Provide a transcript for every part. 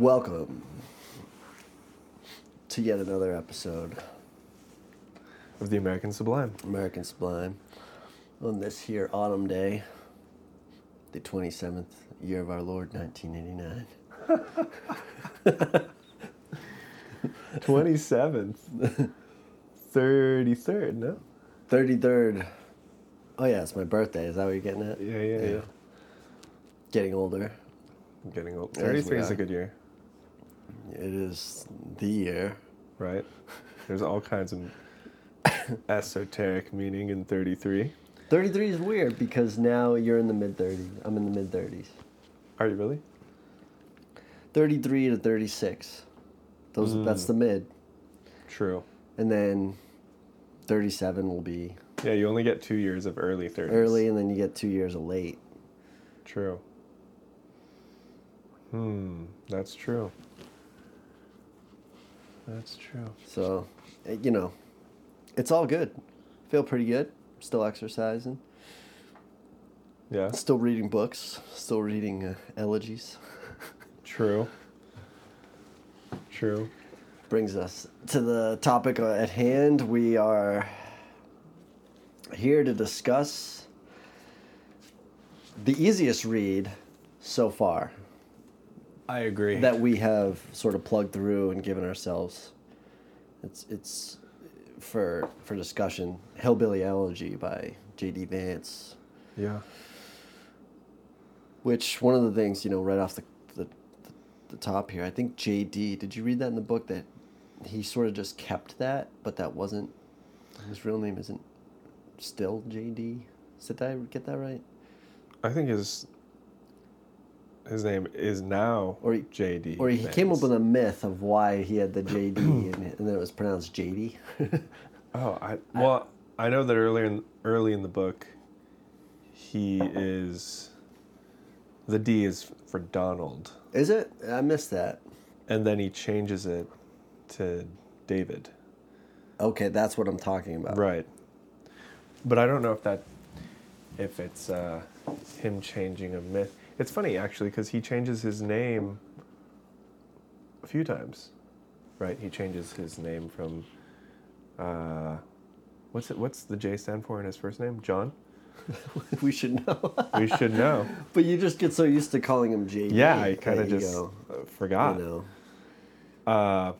Welcome to yet another episode of the American Sublime. American Sublime on this here autumn day, the 27th year of our Lord 1989. 27th. 33rd, no? 33rd. Oh yeah, it's my birthday. Is that what you're getting at? Yeah, yeah, yeah. Getting older. I'm getting old. 33 is a good year, It is the year. right? There's all kinds of esoteric meaning in 33. 33 is weird because now you're in the mid 30s. I'm in the mid 30s. Are you really? 33 to 36. Those that's the mid. True. And then 37 will be Yeah, you only get two years of early 30s. early and then you get 2 years of late. True. Hmm, that's true. That's true. So, you know, it's all good. Feel pretty good. Still exercising. Yeah, Still reading books. Still reading uh, elegies. true. True. Brings us to the topic at hand. We are here to discuss the easiest read so far I agree. that we have sort of plugged through and given ourselves. It's it's for for discussion. Hillbilly Elegy by J.D. Vance. yeah. Which one of the things you know right off the the, the top here, I think J.D. Did you read that in the book that he sort of just kept that, but that wasn't his real name isn't still J.D. Did I get that right? I think his his name is now Or he- JD. Or he came up with a myth of why he had the J.D. and, and then it was pronounced J.D. Oh, I well, I know that earlier in early in the book, he is the D is for Donald, Is it? I missed that. and then he changes it to David. Okay, that's what I'm talking about. Right. But I don't know if that if it's uh, him changing a myth. It's funny actually because he changes his name a few times. Right? He changes his name from uh, what's it what's the J stand for in his first name? John? we should know. We should know. but you just get so used to calling him J.D. Yeah, I kind of just go, forgot. You know. Uh,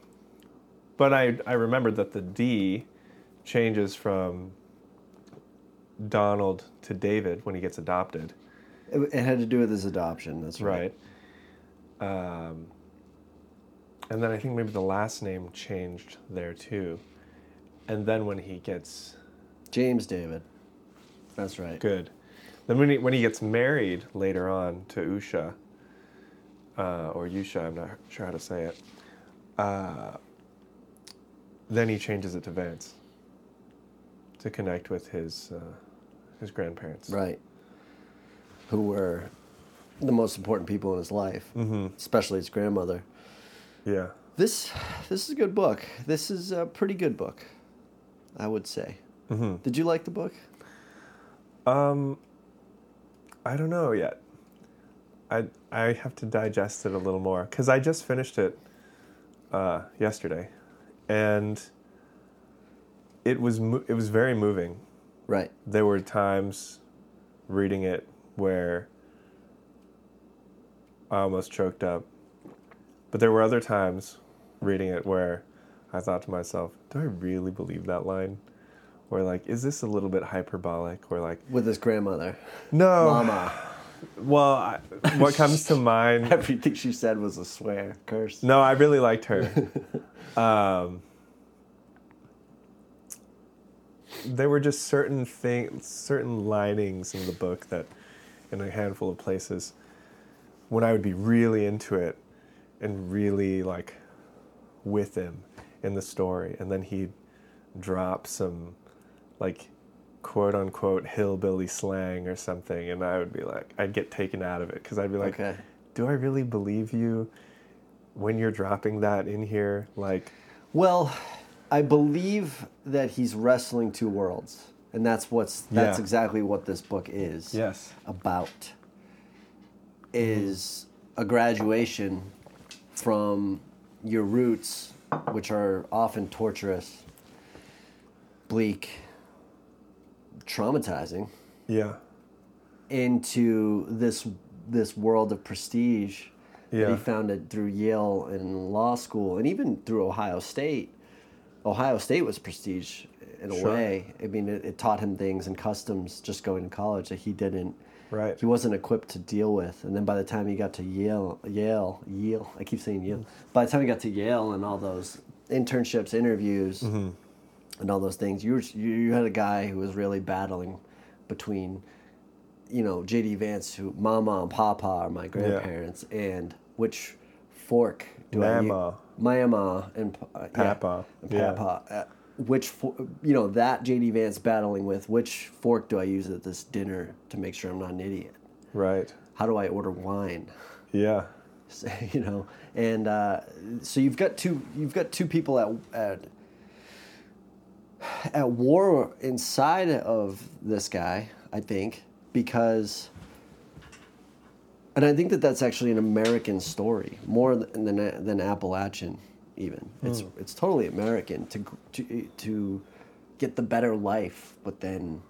but I I remembered that the D changes from Donald to David when he gets adopted. It, it had to do with his adoption. That's right. Right. Um, and then I think maybe the last name changed there too. And then when he gets James David. That's right. good, then when he when he gets married later on to Usha, uh, or Yusha, I'm not sure how to say it. Uh, then he changes it to Vance to connect with his uh, his grandparents. Right. Who were the most important people in his life, Mm-hmm. especially his grandmother. Yeah. This this is a good book. This is a pretty good book, I would say. Mm-hmm. Did you like the book? Um, I don't know yet. I I have to digest it a little more because I just finished it uh, yesterday, and it was mo- it was very moving. Right. There were times reading it where I almost choked up, but there were other times reading it where I thought to myself, "Do I really believe that line?" Or like, is this a little bit hyperbolic? Or like, With his grandmother, no, Mama. Well, I, what comes to mind? Everything she said was a swear, curse. No, I really liked her. um, there were just certain things, certain linings in the book that, in a handful of places, when I would be really into it, and really like with him in the story, and then he'd drop some, like, quote unquote hillbilly slang or something, and I would be like, I'd get taken out of it because I'd be like, Okay. do I really believe you when you're dropping that in here? Like, Well, I believe that he's wrestling two worlds, and that's what's that's Yeah. exactly what this book is yes, about. Is a graduation from your roots, which are often torturous, bleak, traumatizing, Yeah. into this this world of prestige that Yeah. he founded through Yale and law school, and even through Ohio State. Ohio State was prestige in a Sure. way. I mean, it, it taught him things and customs just going to college that he didn't. Right. He wasn't equipped to deal with, and then by the time he got to Yale, Yale, Yale, I keep saying Yale. By the time he got to Yale and all those internships, interviews, and all those things, you were, you you had a guy who was really battling between, you know, J.D. Vance, who Mama and Papa are my grandparents, and which fork do I Mama. use? Mama and uh, yeah, Papa, and yeah. Papa. Uh, which fo- you know that J.D. Vance battling with which fork do I use at this dinner to make sure I'm not an idiot? Right. How do I order wine? Yeah. you know, and uh, so you've got two you've got two people at at at war inside of this guy. I think because. And I think that that's actually an American story more than than, than Appalachian, even. It's hmm. it's totally American to to to get the better life, but then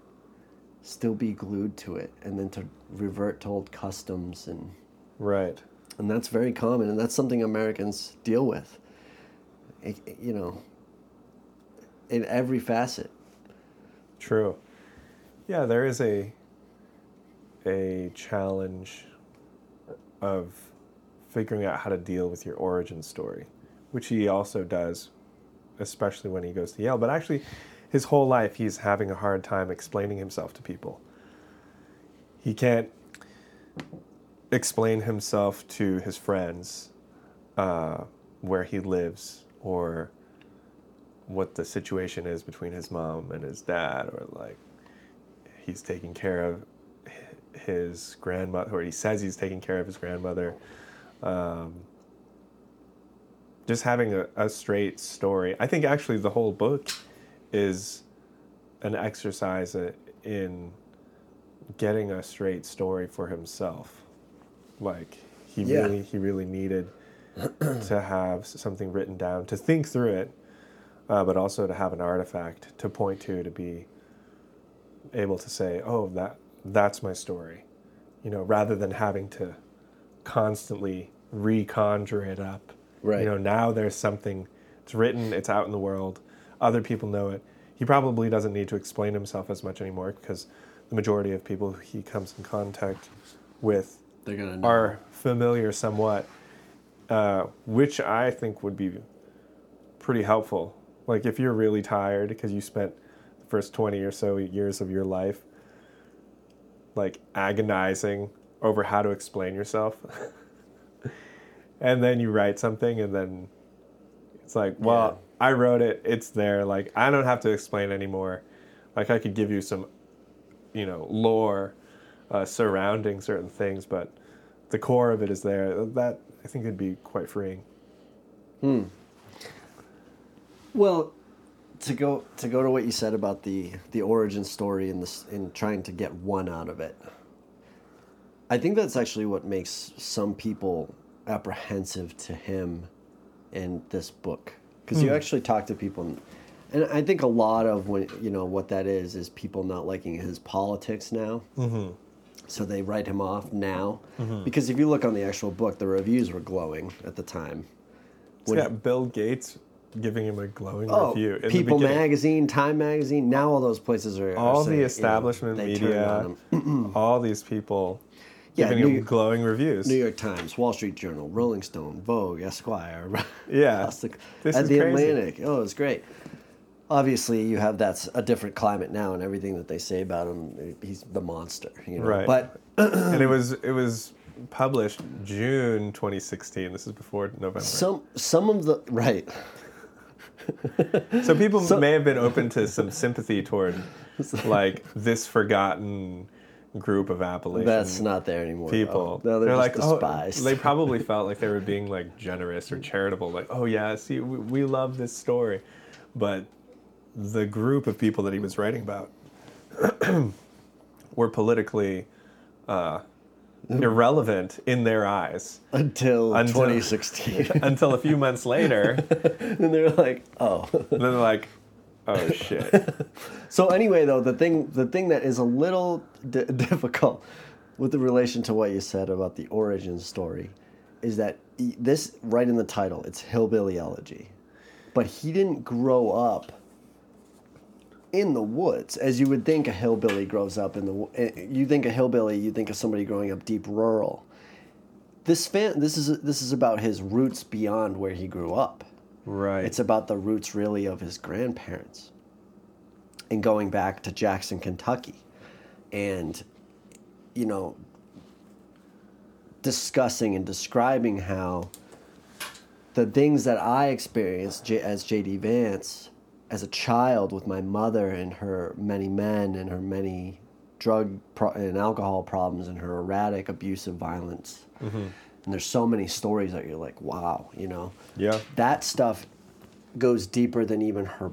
still be glued to it, and then to revert to old customs and Right. and that's very common and that's something americans deal with It- it- you know in every facet True. Yeah, there is a a challenge of figuring out how to deal with your origin story, which he also does, especially when he goes to Yale. But actually, his whole life, he's having a hard time explaining himself to people. He can't explain himself to his friends uh, where he lives or what the situation is between his mom and his dad, or like he's taking care of his grandmother, or he says he's taking care of his grandmother. Um, just having a, a straight story. I think actually the whole book is an exercise in getting a straight story for himself. Like he Yeah. really, he really needed to have something written down to think through it, uh, but also to have an artifact to point to to be able to say, "Oh, that that's my story," you know, rather than having to constantly reconjure it up. Right. You know, now there's something. It's written. It's out in the world. Other people know it. He probably doesn't need to explain himself as much anymore because the majority of people he comes in contact with they're gonna know. are familiar somewhat, uh, which I think would be pretty helpful. Like if you're really tired because you spent the first 20 or so years of your life like agonizing over how to explain yourself. and then you write something and then it's like, well, I wrote it, it's there. Like I don't have to explain anymore. Like I could give you some you know, lore uh, surrounding certain things, but the core of it is there. That I think would be quite freeing. Hmm well to go to go to what you said about the the origin story and this in trying to get one out of it i think that's actually what makes some people apprehensive to him in this book because you actually talk to people and, i think a lot of when you know what that is is people not liking his politics now mm-hmm. so they write him off now because if you look on the actual book the reviews were glowing at the time It's When- got Bill Gates giving him a glowing Oh, review. in People. Magazine, Time Magazine. Now all those places are are all saying, the establishment turned on media, all these people Yeah, giving New- glowing reviews. New York Times, Wall Street Journal, Rolling Stone, Vogue, Esquire. Yeah, the, this at is the crazy. Atlantic. Oh, it's great. Obviously, you have that's a different climate now, and everything that they say about him, he's the monster. You know? Right. But and it was it was published June 2016. This is before November. some some of the right. So people may have been open to some sympathy toward like this forgotten group of Appalachian That's not there anymore. people. Oh, no, they're, like, just despised. oh, they probably felt like they were being like generous or charitable. Like, oh yeah, see, we, we love this story, but the group of people that he was writing about were politically uh, irrelevant in their eyes until, Until- 2016. until a few months later. and they're like, oh. and then they're like, oh shit. So anyway, though the thing the thing that is a little d- difficult with the relation to what you said about the origin story is that he- this right in the title it's hillbilly elegy, but he didn't grow up in the woods as you would think a hillbilly grows up in the. eh, You think a hillbilly, you think of somebody growing up deep rural. This fan, this is this is about his roots beyond where he grew up. Right. It's about the roots really of his grandparents and going back to Jackson, Kentucky. And, you know, discussing and describing how the things that I experienced J- as J.D. Vance as a child with my mother and her many men and her many drug pro- and alcohol problems and her erratic, abusive violence. Mm-hmm. And there's so many stories that you're like, wow, you know? yeah. that stuff goes deeper than even her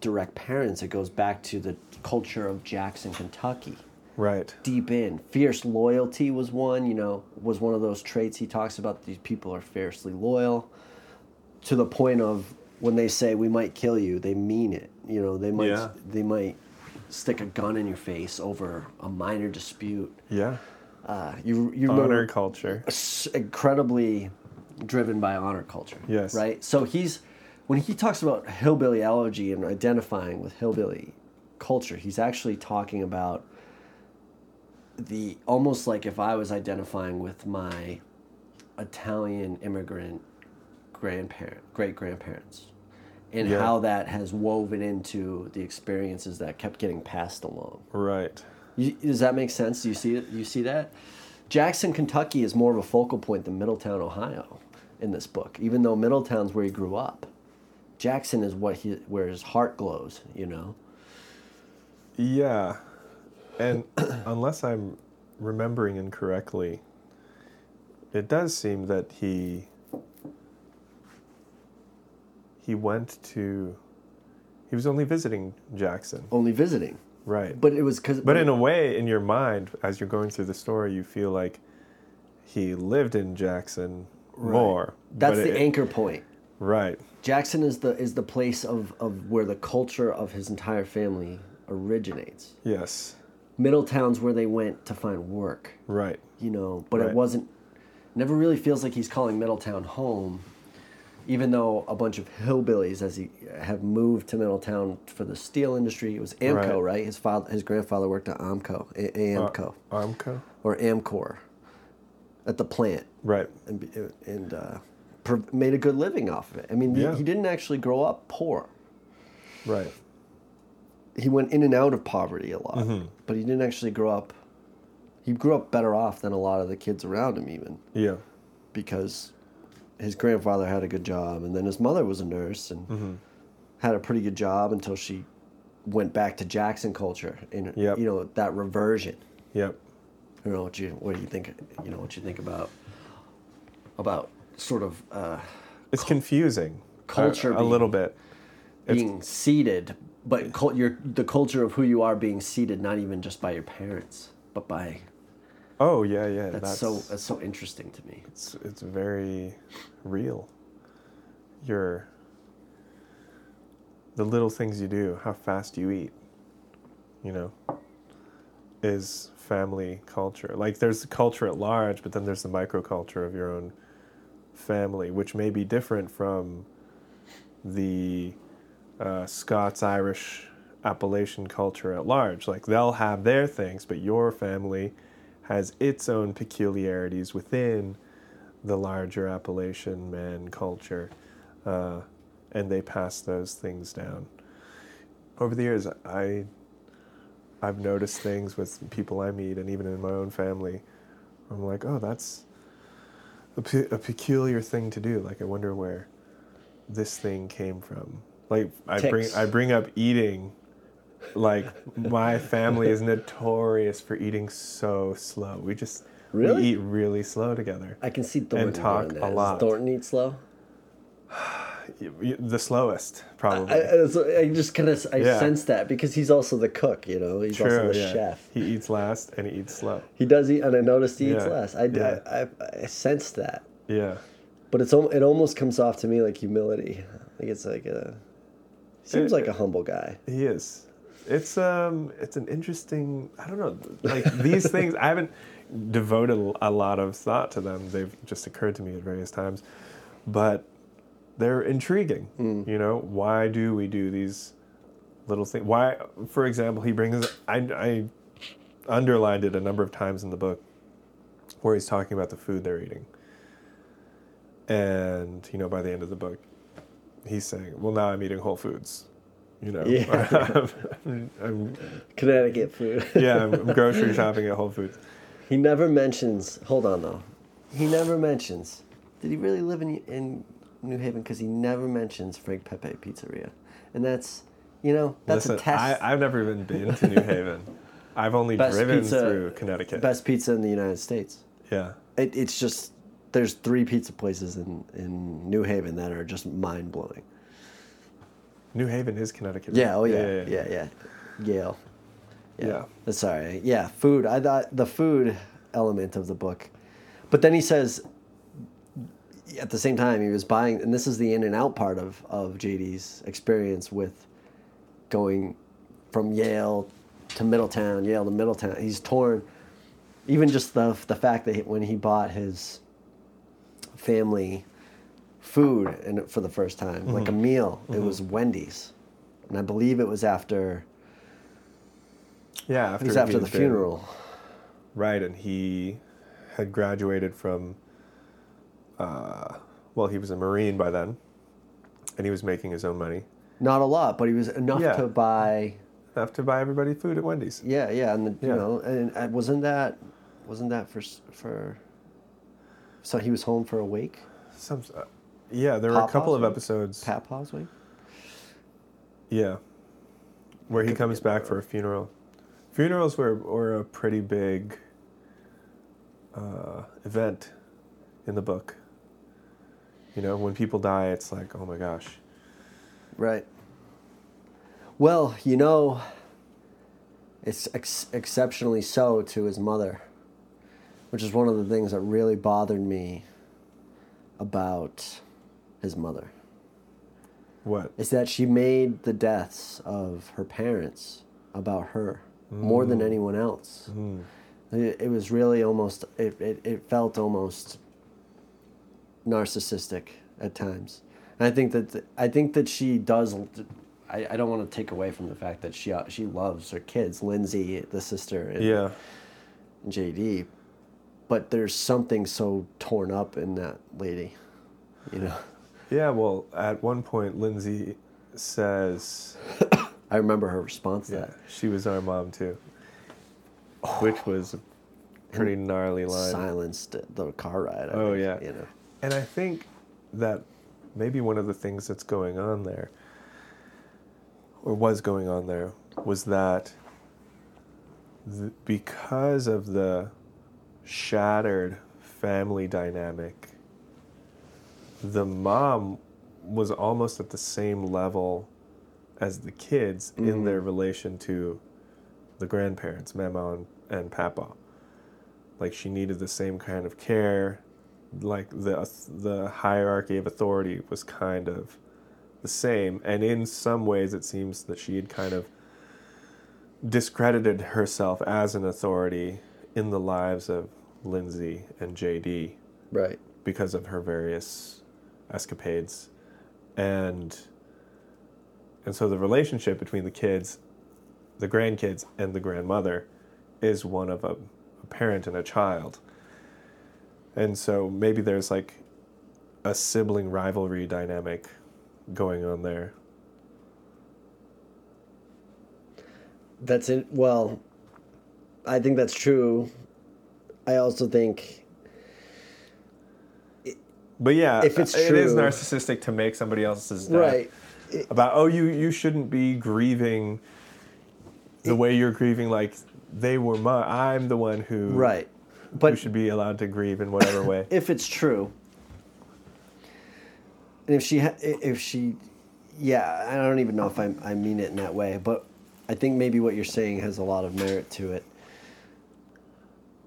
direct parents. It goes back to the culture of Jackson, Kentucky. Right. Deep in, fierce loyalty was one. You know, was one of those traits he talks about. These people are fiercely loyal, to the point of when they say we might kill you, they mean it. You know, they might Yeah. they might stick a gun in your face over a minor dispute. Yeah. Uh, you you Honor remember culture. incredibly driven by honor culture. Yes. Right? So he's when he talks about hillbilly and identifying with hillbilly culture, he's actually talking about the almost like if I was identifying with my Italian immigrant grandparent, great grandparents, and Yeah. how that has woven into the experiences that kept getting passed along. Right. You, does that make sense? Do you see it? You see that? Jackson, Kentucky is more of a focal point than Middletown, Ohio, in this book. Even though Middletown's where he grew up, Jackson is what he where his heart glows. You know. Yeah. And unless I'm remembering incorrectly, it does seem that he he went to he was only visiting Jackson. Only visiting, Right. but it was because. But in a way, in your mind, as you're going through the story, you feel like he lived in Jackson more. that's the it- anchor point. Right. Jackson is the is the place of, of where the culture of his entire family originates. Yes. Middletown's where they went to find work. Right. you know, but Right. it wasn't. Never really feels like he's calling Middletown home, even though a bunch of hillbillies, as he have moved to Middletown for the steel industry. It was Amco, Right. right? His father, his grandfather worked at Amco, A- Amco, Armco. or Amcor, at the plant, Right. and and uh, made a good living off of it. I mean, he- he didn't actually grow up poor. Right. He went in and out of poverty a lot, Mm-hmm. but he didn't actually grow up. He grew up better off than a lot of the kids around him, even. Yeah. because his grandfather had a good job and then his mother was a nurse and Mm-hmm. had a pretty good job until she went back to Jackson culture and Yep. you know that reversion. Yep. You know what you what do you think you know what you think about about sort of uh, It's confusing. culture a, a being- little bit. It's- being seated, but cul- your the culture of who you are being seated not even just by your parents, but by Oh yeah, yeah. that's, That's, so that's so interesting to me. It's it's very real. Your the little things you do, how fast you eat, you know, is family culture. Like there's the culture at large, but then there's the microculture of your own family, which may be different from the uh, Scots Irish Appalachian culture at large. Like they'll have their things, but your family has its own peculiarities within the larger Appalachian man culture, uh, and they pass those things down. Over the years, I I've noticed things with people I meet, and even in my own family. I'm like, oh, that's a, pe- a peculiar thing to do. Like, I wonder where this thing came from. Like, I bring I bring up eating. Like, my family is notorious for eating so slow. We just Really? we eat really slow together. I can see Thornton talk doing a that. Does lot. Thornton eat slow? the slowest, probably. I, I, so I just kind of I Yeah. sense that because he's also the cook, you know. He's also the yeah. chef. He eats last and he eats slow. He does eat, and I noticed he eats Yeah, less. I, yeah. I, I, I sense that, Yeah. but it's it almost comes off to me like humility. Like it's like a seems It- like a humble guy. He is. It's um it's an interesting I don't know like these things I haven't devoted a lot of thought to them. They've just occurred to me at various times. But they're intriguing. You know, why do we do these little things? Why for example, he brings I I underlined it a number of times in the book where he's talking about the food they're eating. And, you know, by the end of the book, he's saying, "Well, now I'm eating Whole Foods." You know, Yeah. I'm, I'm- Connecticut food. yeah, I'm, grocery shopping at Whole Foods. he never mentions. Hold on though. He never mentions. Did he really live in in New Haven? Because he never mentions Frank Pepe Pizzeria, and that's you know that's Listen, a test. I, I've never even been to New Haven. I've only Best driven pizza- through Connecticut. Best pizza in the United States. Yeah, It, it's just there's three pizza places in in New Haven that are just mind blowing. New Haven is Connecticut. Yeah. Oh yeah. Yeah. Yeah. Yale. Yeah. Uh, Sorry. Yeah. Food. I thought the food element of the book, but then he says. At the same time, he was buying, and this is the in and out part of of JD's experience with going from Yale to Middletown, Yale to Middletown. He's torn. Even just the the fact that when he bought his family food and for the first time, like a meal, it was Wendy's, and I believe it was after Yeah. it After was after the funeral. Right, and he had graduated from. Uh, well, he was a Marine by then, and he was making his own money Not a lot, but he was enough Yeah. to buy. enough to buy everybody food at Wendy's. Yeah, yeah, and the, Yeah. you know, and wasn't that wasn't that for for. So he was home for a week. Some, uh, yeah, there were a couple of week? episodes. Papa's week. Yeah. Where he comes back for a funeral. Funerals were, were a pretty big uh, event in the book. You know, when people die, it's like, oh my gosh. Right. Well, you know, it's ex- exceptionally so to his mother, which is one of the things that really bothered me about his mother. What? Is that she made the deaths of her parents about her more than mm. anyone else. Mm. It, it was really almost, it, it, it felt almost narcissistic at times. And I think that I think that she does. I, I don't want to take away from the fact that she she loves her kids, Lindsay, the sister, and Yeah. JD. But there's something so torn up in that lady, you know. Yeah, well, at one point, Lindsay says, I remember her response to yeah, that. she was our mom too. Oh. Which was a pretty gnarly line. Silenced the car ride. I Oh, think, yeah. you know. And I think that maybe one of the things that's going on there, or was going on there, was that th- because of the shattered family dynamic, the mom was almost at the same level as the kids in mm-hmm. their relation to the grandparents, Mama and, and Papa. Like she needed the same kind of care. Like the the hierarchy of authority was kind of the same, and in some ways, it seems that she had kind of discredited herself as an authority in the lives of Lindsay and JD Right. because of her various escapades and and so the relationship between the kids the grandkids and the grandmother is one of a, a parent and a child and so maybe there's like a sibling rivalry dynamic going on there That's it. Well, I think that's true. I also think but yeah If it's it is true- narcissistic to make somebody else's death right. about oh you you shouldn't be grieving the way you're grieving like they were my I'm the one who Right. who But should be allowed to grieve in whatever way. if it's true, And if she ha- if she, yeah, I don't even know if I I mean it in that way, but I think maybe what you're saying has a lot of merit to it.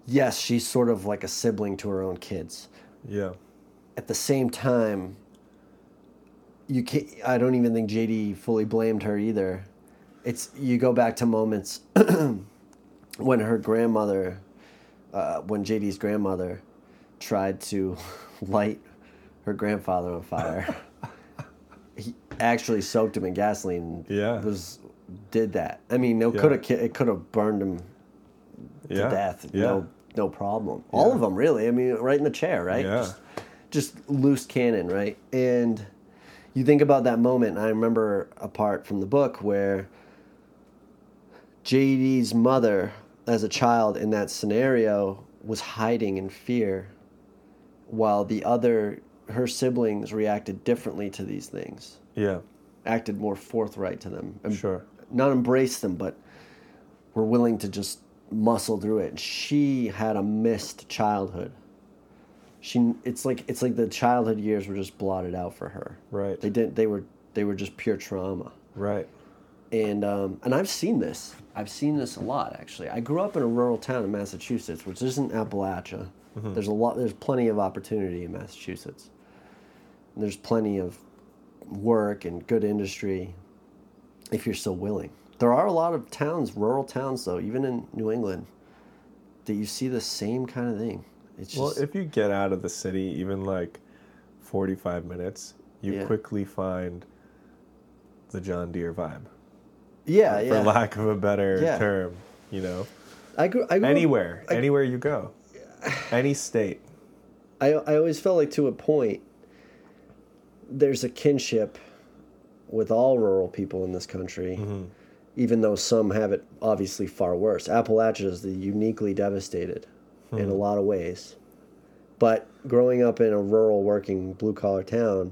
Yes, she's sort of like a sibling to her own kids. Yeah. At the same time, you can't. I don't even think JD fully blamed her either. It's you go back to moments when her grandmother, uh, when JD's grandmother, tried to light her grandfather on fire. he actually soaked him in gasoline. Yeah. was did that. I mean, it Yeah. could have it could have burned him to Yeah. death. Yeah. No, no problem. All of them, really. I mean, right in the chair, right? Yeah. Just, just loose cannon, right? And you think about that moment. And I remember a part from the book where JD's mother, as a child in that scenario, was hiding in fear, while the other her siblings reacted differently to these things, Yeah. acted more forthright to them, and Sure. not embrace them, but were willing to just muscle through it. She had a missed childhood. She, it's like it's like the childhood years were just blotted out for her. Right. They didn't. They were they were just pure trauma. Right. And um, and I've seen this. I've seen this a lot actually. I grew up in a rural town in Massachusetts, which isn't Appalachia. There's a lot. There's plenty of opportunity in Massachusetts. And there's plenty of work and good industry, if you're so willing. There are a lot of towns, rural towns though, even in New England, that you see the same kind of thing. It's Well, just if you get out of the city, even like 45 minutes, you Yeah. quickly find the John Deere vibe, yeah, for yeah. lack of a better Yeah. term. You know, I grew. I grew up- anywhere, I- anywhere you go, any state. I I always felt like to a point there's a kinship with all rural people in this country, mm-hmm. even though some have it obviously far worse. Appalachia is the uniquely devastated in a lot of ways. But growing up in a rural working blue collar town,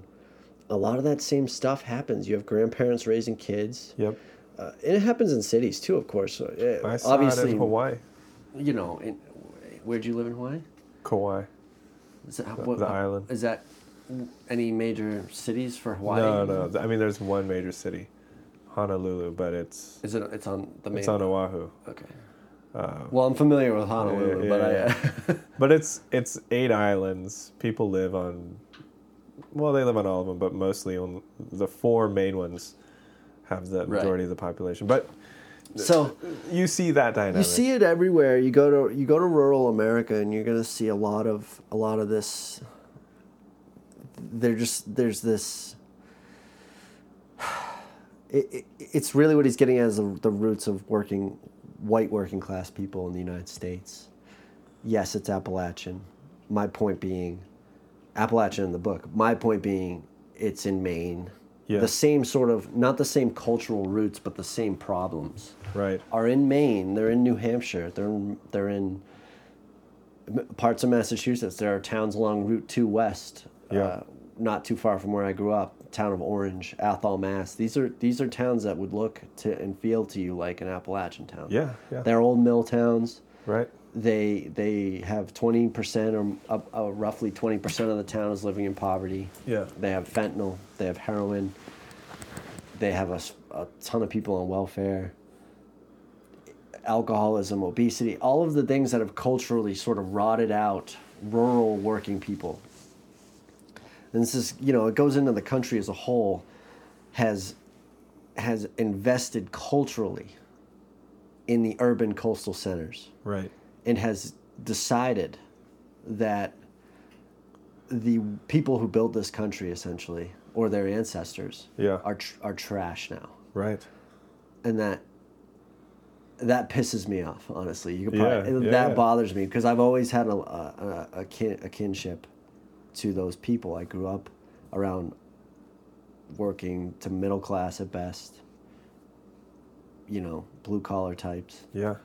a lot of that same stuff happens. You have grandparents raising kids. Yep. Uh, and it happens in cities too, of course. Uh, I saw obviously, it in Hawaii. you know, in, where'd you live in Hawaii? Kauai. Is that, the island. Is that any major cities for Hawaii? No, no. I mean, there's one major city, Honolulu, but it's Is it? It's on the main. it's on Oahu. Okay. Uh, well, I'm familiar with Honolulu, yeah, but yeah. I. Uh, but it's it's eight islands. People live on, well, they live on all of them, but mostly on the four main ones. Have the Right. majority of the population, but so you see that dynamic. you see it everywhere. You go to you go to rural America, and you're gonna see a lot of a lot of this. They're just there's this. It, it, it's really what he's getting at is the, the roots of working, white working class people in the United States. Yes, it's Appalachian. My point being, Appalachian in the book. My point being, it's in Maine. Yeah. The same sort of, not the same cultural roots, but the same problems right. are in Maine. They're in New Hampshire. They're in, they're in parts of Massachusetts. There are towns along Route Two West, Yeah. uh, not too far from where I grew up. Town of Orange, Athol, Mass. These are these are towns that would look to and feel to you like an Appalachian town. Yeah. Yeah. They're old mill towns. right. They they have twenty percent or up, uh, roughly twenty percent of the town is living in poverty. Yeah. They have fentanyl. They have heroin. They have a ton of people on welfare. Alcoholism, obesity, all of the things that have culturally sort of rotted out rural working people. And this is, you know, it goes into the country as a whole, has has invested culturally in the urban coastal centers Right. and has decided that the people who built this country essentially or their ancestors Yeah. are tr- are trash now Right. and that that pisses me off honestly you could Yeah, probably, yeah, that yeah. bothers me because I've always had a a, a, a, kin, a kinship to those people I grew up around working to middle class at best you know blue collar types Yeah.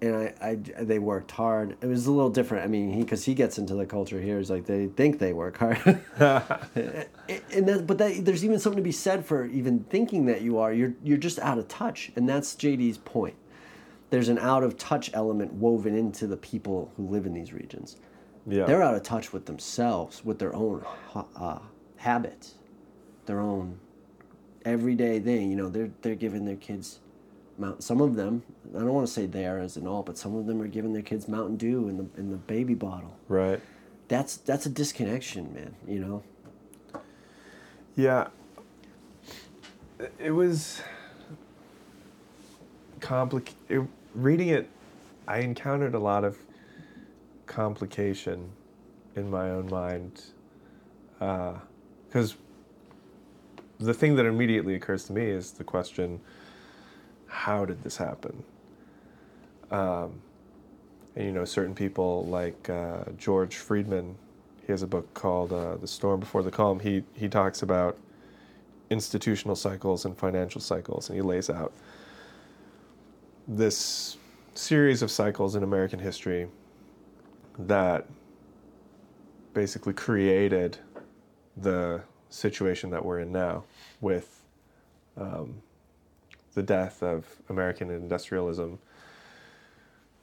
and I, I they worked hard. It was a little different. I mean, he because he gets into the culture here is like they think they work hard, and that, but that, there's even something to be said for even thinking that you are. You're you're just out of touch, and that's JD's point. There's an out of touch element woven into the people who live in these regions. Yeah. They're out of touch with themselves, with their own uh, habits, their own everyday thing. You know, they're they're giving their kids Mount. Some of them, I don't want to say they are as in all, but some of them are giving their kids Mountain Dew in the in the baby bottle. Right. That's that's a disconnection, man. You know. Yeah. It was complicated. Reading it, I encountered a lot of complication in my own mind. Because the thing that immediately occurs to me is the question how did this happen? Um, and you know, certain people like uh, George Friedman, he has a book called uh, The Storm Before the Calm. He, he talks about institutional cycles and financial cycles, and he lays out this series of cycles in American history that basically created the situation that we're in now with um, the death of American industrialism,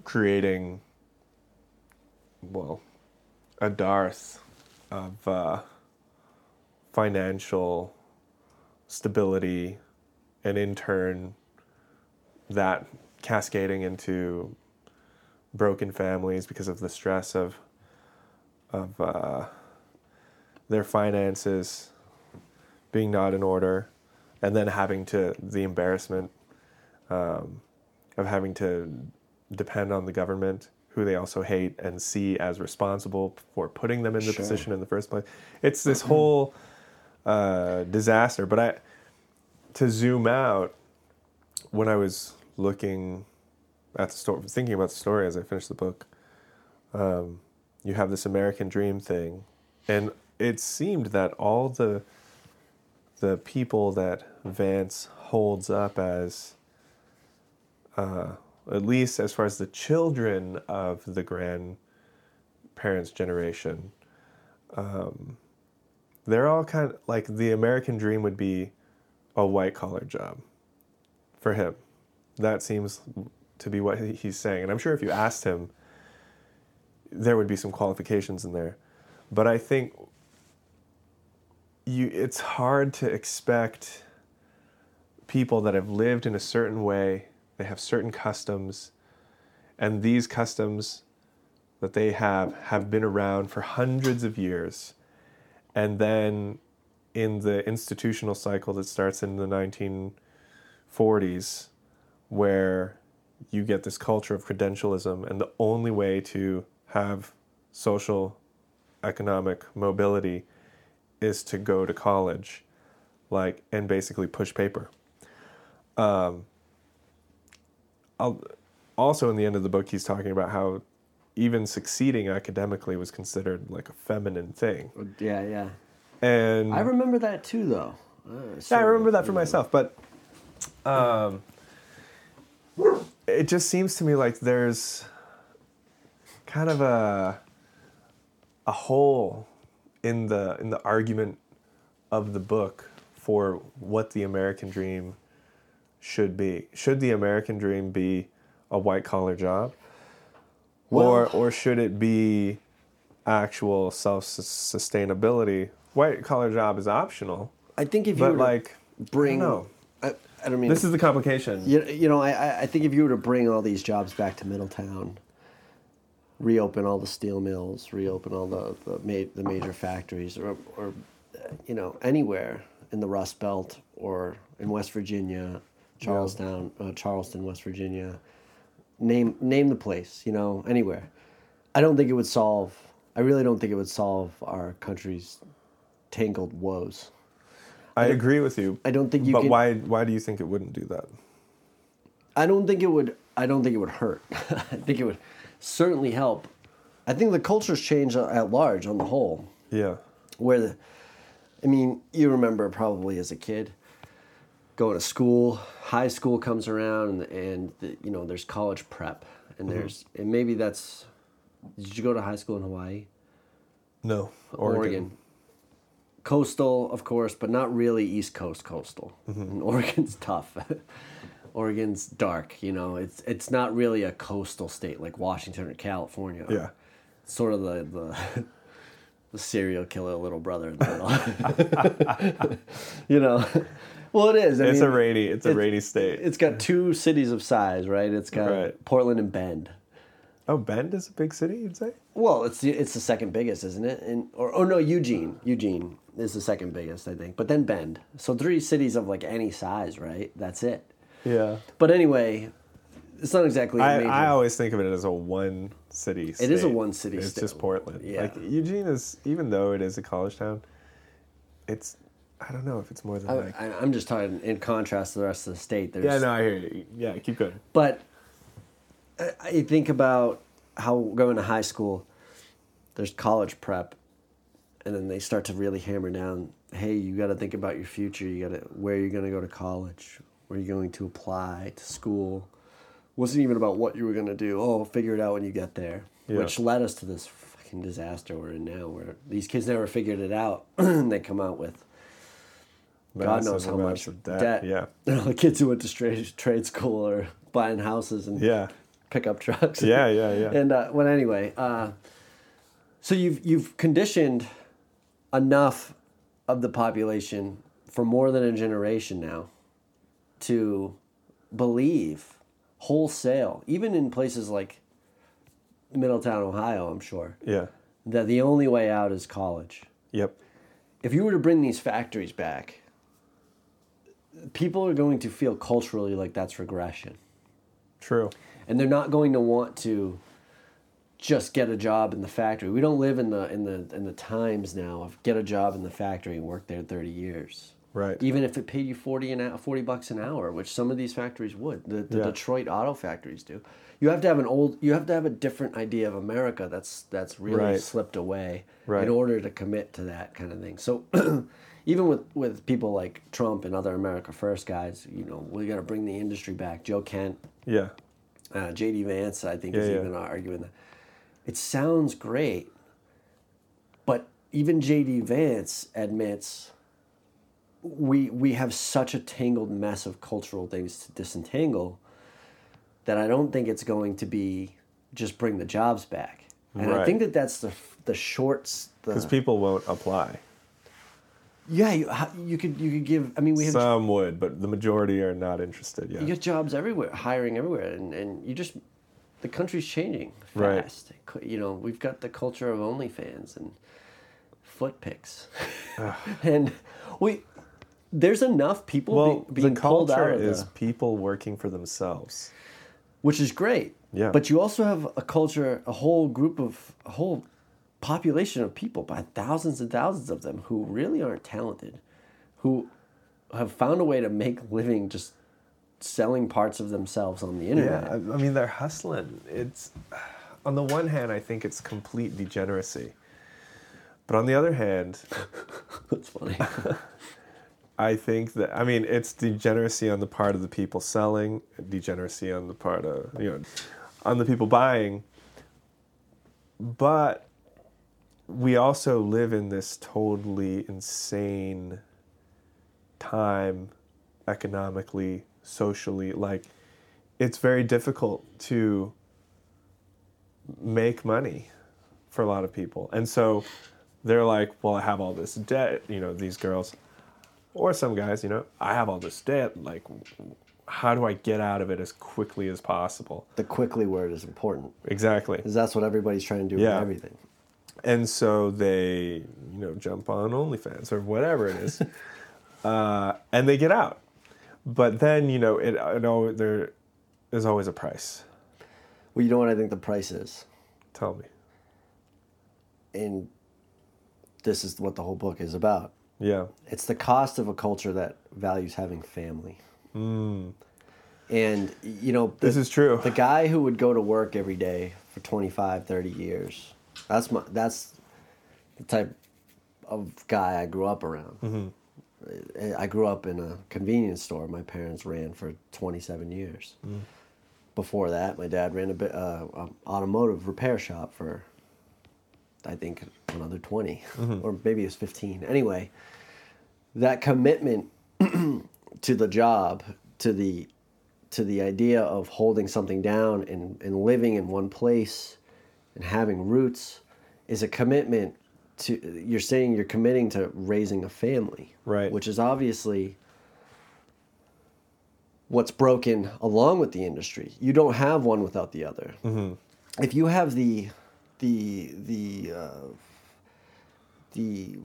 creating, well, a dearth of uh, financial stability, and in turn, that cascading into broken families because of the stress of of uh, their finances being not in order, and then having to the embarrassment um, of having to depend on the government, who they also hate and see as responsible for putting them in the Sure. position in the first place. It's this whole uh, disaster. But I, to zoom out, when I was looking at the story, thinking about the story as I finished the book, um, you have this American Dream thing, and it seemed that all the the people that Vance holds up as, uh, at least as far as the children of the grandparents' generation, um, they're all kind of like the American dream would be a white collar job for him. That seems to be what he's saying. And I'm sure if you asked him, there would be some qualifications in there. But I think you it's hard to expect people that have lived in a certain way, they have certain customs, and these customs that they have have been around for hundreds of years. And then in the institutional cycle that starts in the 1940s, where you get this culture of credentialism, and the only way to have social, economic mobility is to go to college, like, and basically push paper. Um, I'll, also, in the end of the book, he's talking about how even succeeding academically was considered like a feminine thing. Yeah, yeah. And I remember that too, though. Uh, yeah, I remember that for myself, but um, it just seems to me like there's kind of a a hole in the in the argument of the book for what the American dream should be. Should the American dream be a white collar job, or Well- or should it be actual self sustainability? White collar job is optional, I think if you but like bring. I, I don't mean This is the complication. You, you know, I- I, think if you were to bring all these jobs back to Middletown, reopen all the steel mills, reopen all the the, ma- the major factories, or, or you know, anywhere in the Rust Belt or in West Virginia, Charlestown, uh, Charleston, West Virginia, name name the place, you know, anywhere. I don't think it would solve. I really don't think it would solve our country's tangled woes. I agree with you. I don't think you But can- why why do you think it wouldn't do that? I don't think it would. I don't think it would hurt. I think it would certainly help. I think the culture's changed at large on the whole. Yeah. Where, the, I mean, you remember probably as a kid going to school. High school comes around, and, and the, you know there's college prep, and mm-hmm. there's and maybe that's. Did you go to high school in Hawaii? No. Oregon. Coastal, of course, but not really East Coast coastal. Mm-hmm. And Oregon's tough. Oregon's dark, you know. It's it's not really a coastal state like Washington or California. Yeah. Sort of the the the serial killer little brother in the middle. you know, well, it is. I it's mean, a rainy. It's a it's- rainy state. It's got two cities of size, right? It's got Right. Portland and Bend. oh, Bend is a big city. You'd say? Well, it's the, it's the second biggest, isn't it? And or oh no, Eugene. Eugene is the second biggest, I think. But then Bend. So three cities of like any size, right? That's it. Yeah. But anyway, it's not exactly. I, I always think of it as a one city. It is a one city It's state. just Portland. Yeah. Like Eugene is, even though it is a college town, it's. I don't know if it's more than I, like. I, I'm just talking in contrast to the rest of the state. There's, yeah, no, I hear you. Yeah, keep going. But I- I think about how going to high school, there's college prep, and then they start to really hammer down. Hey, you got to think about your future. You got to where are you're going to go to college, where you're going to apply to school. Wasn't even about what you were going to do. Oh, figure it out when you get there. Yeah. Which led us to this fucking disaster we're in now, where these kids never figured it out. and they come out with God knows how much of debt. Yeah. the kids who went to trade, trade school or buying houses and Yeah. pickup trucks. Yeah, yeah, yeah. And uh, well, anyway, uh, so you've you've conditioned enough of the population for more than a generation now to believe wholesale, even in places like Middletown, Ohio, I'm sure, Yeah. that the only way out is college. Yep. If you were to bring these factories back, people are going to feel culturally like that's regression True. and they're not going to want to just get a job in the factory. We don't live in the in the in the times now of get a job in the factory and work there 30 years. Right. Even if it paid you 40 an hour, 40 bucks an hour, which some of these factories would. The, the Yeah. Detroit auto factories do. You have to have an old you have to have a different idea of America that's that's really Right. slipped away Right. in order to commit to that kind of thing. So even with with people like Trump and other America First guys, you know, we got to bring the industry back. Joe Kent, Yeah. uh, J.D. Vance, I think, Yeah, is yeah. even arguing that. It sounds great, but even J.D. Vance admits we we have such a tangled mess of cultural things to disentangle that I don't think it's going to be just bring the jobs back. And I think that that's the the shorts. Because people won't apply. yeah, you, you could you could give. I mean, we have Some would, but the majority are not interested yet. you get jobs everywhere, hiring everywhere, and, and you just the country's changing Right. fast. You know, we've got the culture of OnlyFans and foot pics, and we there's enough people well, be, being the pulled out culture of is the, people working for themselves. which is great. Yeah. But you also have a culture, a whole group of a whole population of people, by thousands and thousands of them, who really aren't talented, who have found a way to make living just selling parts of themselves on the internet. Yeah, I, I mean they're hustling. It's on the one hand, I think it's complete degeneracy, but on the other hand, That's funny. I think that I mean it's degeneracy on the part of the people selling, degeneracy on the part of you know, on the people buying. But we also live in this totally insane time, economically, socially. Like, it's very difficult to make money for a lot of people, and so they're like, "Well, I have all this debt." You know, these girls or some guys, you know, I have all this debt. Like, how do I get out of it as quickly as possible? the quickly word is important Exactly. because that's what everybody's trying to do Yeah. with everything. And so they, you know, jump on OnlyFans or whatever it is, uh, and they get out. But then, you know, it, it always, there, there's always a price. Well, you know what I think the price is, Tell me. and this is what the whole book is about. Yeah. It's the cost of a culture that values having family. And you know, the, This is true. The guy who would go to work every day for 25, 30 years. That's my that's the type of guy I grew up around. Mm-hmm. I grew up in a convenience store my parents ran for 27 years. Mm. Before that, my dad ran a bit uh, um, automotive repair shop for I think another 20 Mm-hmm. or maybe it was 15. Anyway, that commitment to the job, to the to the idea of holding something down and, and living in one place and having roots is a commitment to you're saying you're committing to raising a family, Right. Which is obviously what's broken along with the industry. You don't have one without the other. Mm-hmm. If you have the the the uh, the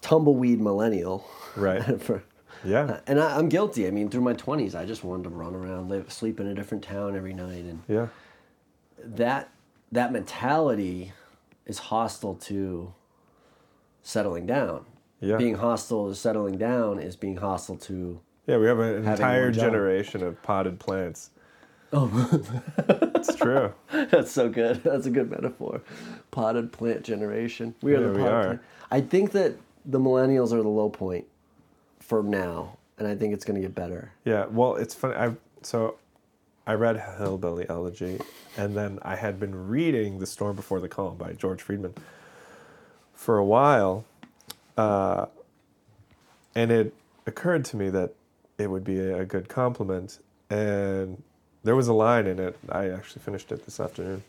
tumbleweed millennial, Right. for, Yeah. and I, I'm guilty. I mean, through my 20s, I just wanted to run around, live, sleep in a different town every night, and Yeah. that that mentality is hostile to settling down. Yeah. Being hostile to settling down is being hostile to. Yeah, we have an entire generation of potted plants. Oh, It's true. that's so good. That's a good metaphor. Potted plant generation. We are Yeah, the we potted are. plant. I think that the millennials are the low point for now, and I think it's going to get better. Yeah, well, it's funny. I so I read Hillbilly Elegy, and then I had been reading The Storm Before the Calm by George Friedman for a while, uh, and it occurred to me that it would be a good complement. And there was a line in it. I actually finished it this afternoon,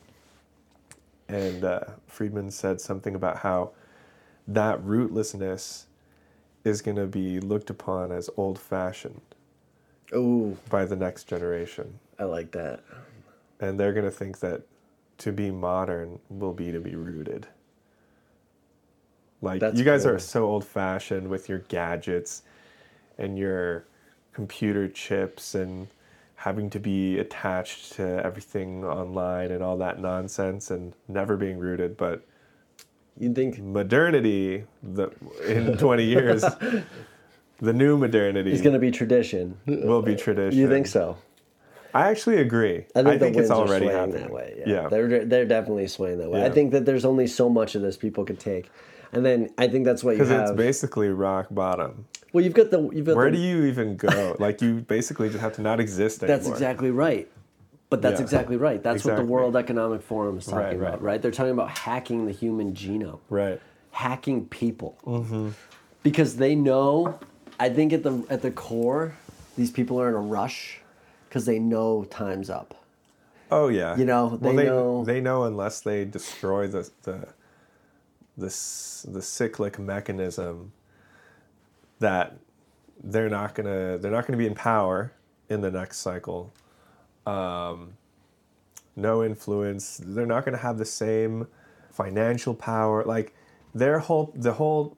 and uh, Friedman said something about how that rootlessness is going to be looked upon as old-fashioned Oh, by the next generation. I like that. And they're going to think that to be modern will be to be rooted. Like, That's you guys are so old fashioned with your gadgets and your computer chips and having to be attached to everything online and all that nonsense and never being rooted. But You think modernity, the, in 20 years, the new modernity is going to be tradition? will be tradition. You think so? I actually agree. I think, the it's winds already happening. that way. Yeah. Yeah, they're they're definitely swaying that way. I think that there's only so much of this people could take, and then I think that's what you have. Because it's basically rock bottom. well, you've got the you've got Where the, do you even go? like you basically just have to not exist anymore. That's exactly right. But that's Yeah. exactly right. That's what the World Economic Forum is talking Right, right. about, right? They're talking about hacking the human genome, right. hacking people, Mm-hmm. because they know. I think at the at the core, these people are in a rush because they know time's up. Oh yeah. You know, well, they they know- they know unless they destroy the the the the cyclic mechanism that they're not gonna they're not gonna be in power in the next cycle. Um, no influence. They're not gonna have the same financial power. Like their whole the whole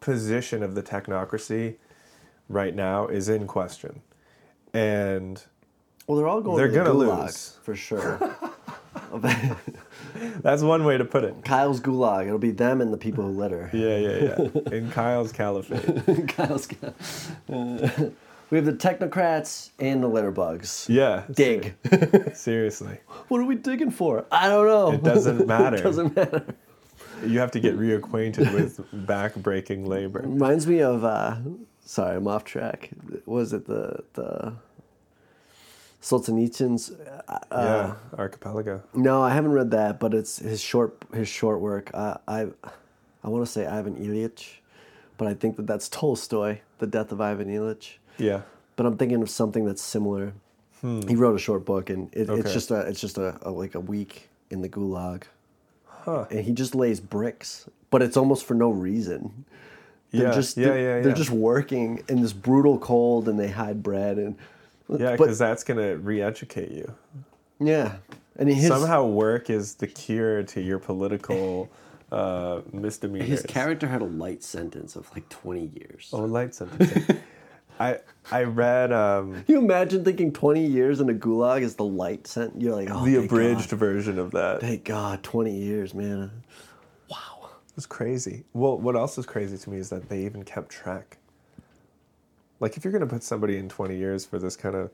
position of the technocracy right now is in question, and Well, they're all going. They're gonna gulag, lose. for sure. that's one way to put it. Kyle's gulag. It'll be them and the people who litter. Yeah, yeah, yeah. In Kyle's caliphate. Kyle's. Uh, we have the technocrats and the litter bugs. Yeah. Dig. ser- Seriously. what are we digging for? I don't know. It doesn't matter. it doesn't matter. You have to get reacquainted with back-breaking labor. Reminds me of. Uh, sorry, I'm off track. Was it the the Solzhenitsyn's? Uh, yeah, archipelago. No, I haven't read that, but it's his short his short work. Uh, I I want to say Ivan Ilyich, but I think that that's Tolstoy, The Death of Ivan Ilyich. Yeah. But I'm thinking of something that's similar. He wrote a short book, and it, it's Hmm. Just a it's just a, a like a week in the gulag, Huh. and he just lays bricks, but it's almost for no reason. They're Yeah, just yeah, they're, yeah, they're just working in this brutal cold, and they hide bread and Yeah, because that's gonna re-educate you. yeah, and his Somehow, work is the cure to your political uh, misdemeanors. his character had a light sentence of like 20 years. Oh, light sentence. I I read um, Can you imagine thinking 20 years in a gulag is the light sent? You're like, oh, the thank abridged God. version of that. Thank God, 20 years, man. Wow. It's crazy. Well, what else is crazy to me is that they even kept track. Like, if you're going to put somebody in 20 years for this kind of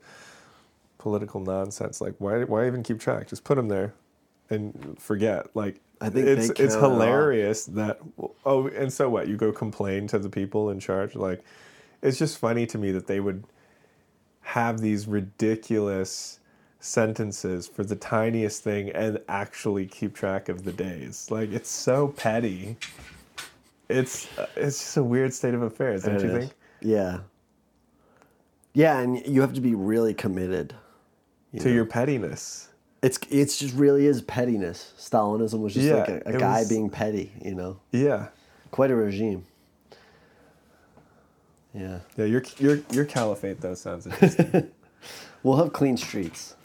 political nonsense, like, why, why even keep track? Just put them there and forget. Like, I think it's it's it hilarious that oh, and so what? You go complain to the people in charge. Like, it's just funny to me that they would have these ridiculous sentences for the tiniest thing and actually keep track of the days. Like it's so petty. It's uh, it's just a weird state of affairs, don't It you is. think? Yeah. Yeah, and you have to be really committed. you To know? your pettiness. It's it's just really is pettiness. Stalinism was just Yeah, like a, a guy was- being petty, you know. Yeah. Quite a regime. Yeah. Yeah, your your your caliphate though sounds interesting. We'll have clean streets.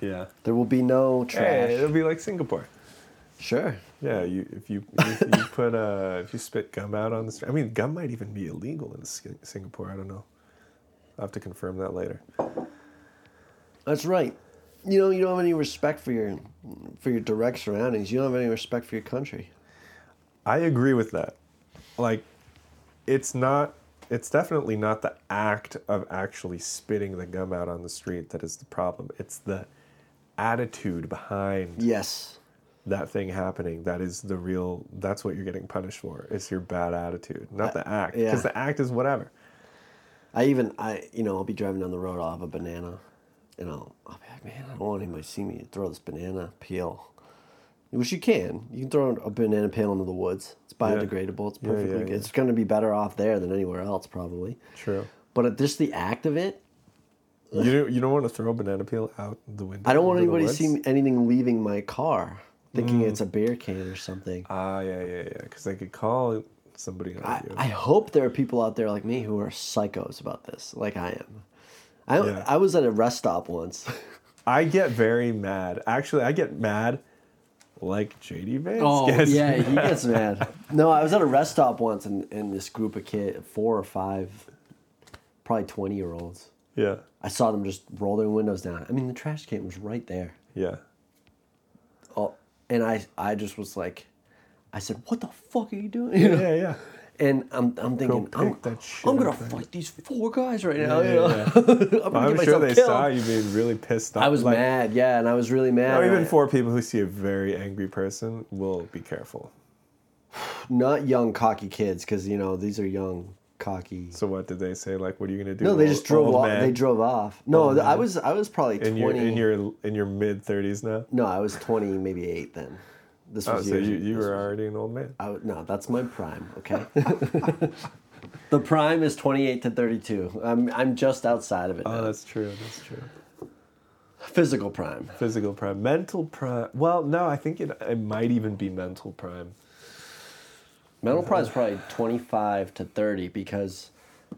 yeah. There will be no trash. Hey, it'll be like Singapore. Sure. Yeah, you if you if you put uh if you spit gum out on the street. I mean, gum might even be illegal in Singapore. I don't know. I'll have to confirm that later. That's right. You know, you don't have any respect for your for your direct surroundings. You don't have any respect for your country. I agree with that. Like, it's not. It's definitely not the act of actually spitting the gum out on the street that is the problem. It's the attitude behind Yes. that thing happening that is the real. That's what you're getting punished for. It's your bad attitude, not uh, the act. yeah. Because the act is whatever. I even I you know I'll be driving down the road. I'll have a banana, and I'll I'll be like, man, I don't want anybody to see me throw this banana peel. Which you can. You can throw a banana peel into the woods. It's biodegradable. It's perfectly yeah, good. yeah. It's going to be better off there than anywhere else, probably. True. But just the act of it, You don't, you don't want to throw a banana peel out the window. I don't want anybody to see anything leaving my car, thinking Mm. it's a beer can or something. Ah, yeah, yeah, yeah. Because they could call somebody I, you. I hope there are people out there like me who are psychos about this, like I am. I Yeah. I was at a rest stop once. I get very mad. Actually, I get mad like JD Vance. Oh yeah, mad. he gets mad. No, I was at a rest stop once, and, and this group of kid, four or five, probably twenty year olds. Yeah, I saw them just roll their windows down. I mean, the trash can was right there. yeah. Oh, and I I just was like, I said, "What the fuck are you doing?" You know? Yeah, yeah. And I'm I'm thinking, I'm, I'm gonna fight these four guys right now. Yeah, you know? yeah, I'm gonna I'm sure they killed. saw you being really pissed off. I was like, mad, yeah, and I was really mad. Or even I- for people who see a very angry person, will be careful. not young cocky kids, because you know these are young cocky. So what did they say? Like, what are you gonna do? No, they just drove old off. man? They drove off. No, Old I was I was probably in your in your in your mid thirties now. No, I was twenty, maybe eight then. This Oh, was so years- you, you were already an old man. I no, that's my prime. Okay. the prime is twenty eight to thirty two. I'm I'm just outside of it. Oh, now. that's true. That's true. Physical prime. Physical prime, mental prime. Well, no, I think it, it might even be mental prime. Mental prime is probably twenty five to thirty because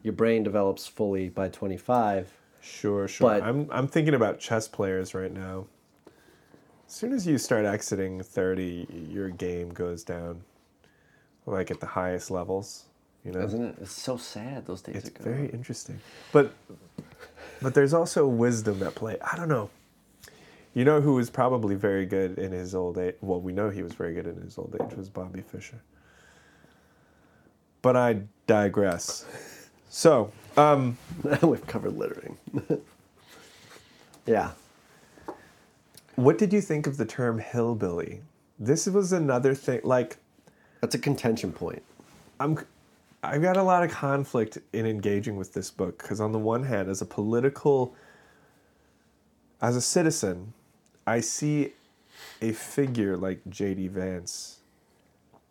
your brain develops fully by twenty five. Sure, sure. But- I'm I'm thinking about chess players right now. As soon as you start exiting 30, your game goes down. Like at the highest levels, you know. Isn't it? It's so sad. Those days It's very interesting. But but there's also wisdom at play. I don't know. You know who was probably very good in his old age? Well, we know he was very good in his old age was Bobby Fischer. But I digress. So, um, We've covered littering. yeah. What did you think of the term hillbilly? This was another thing. Like, That's a contention point. I'm I've got a lot of conflict in engaging with this book because on the one hand, as a political, as a citizen, I see a figure like J.D. Vance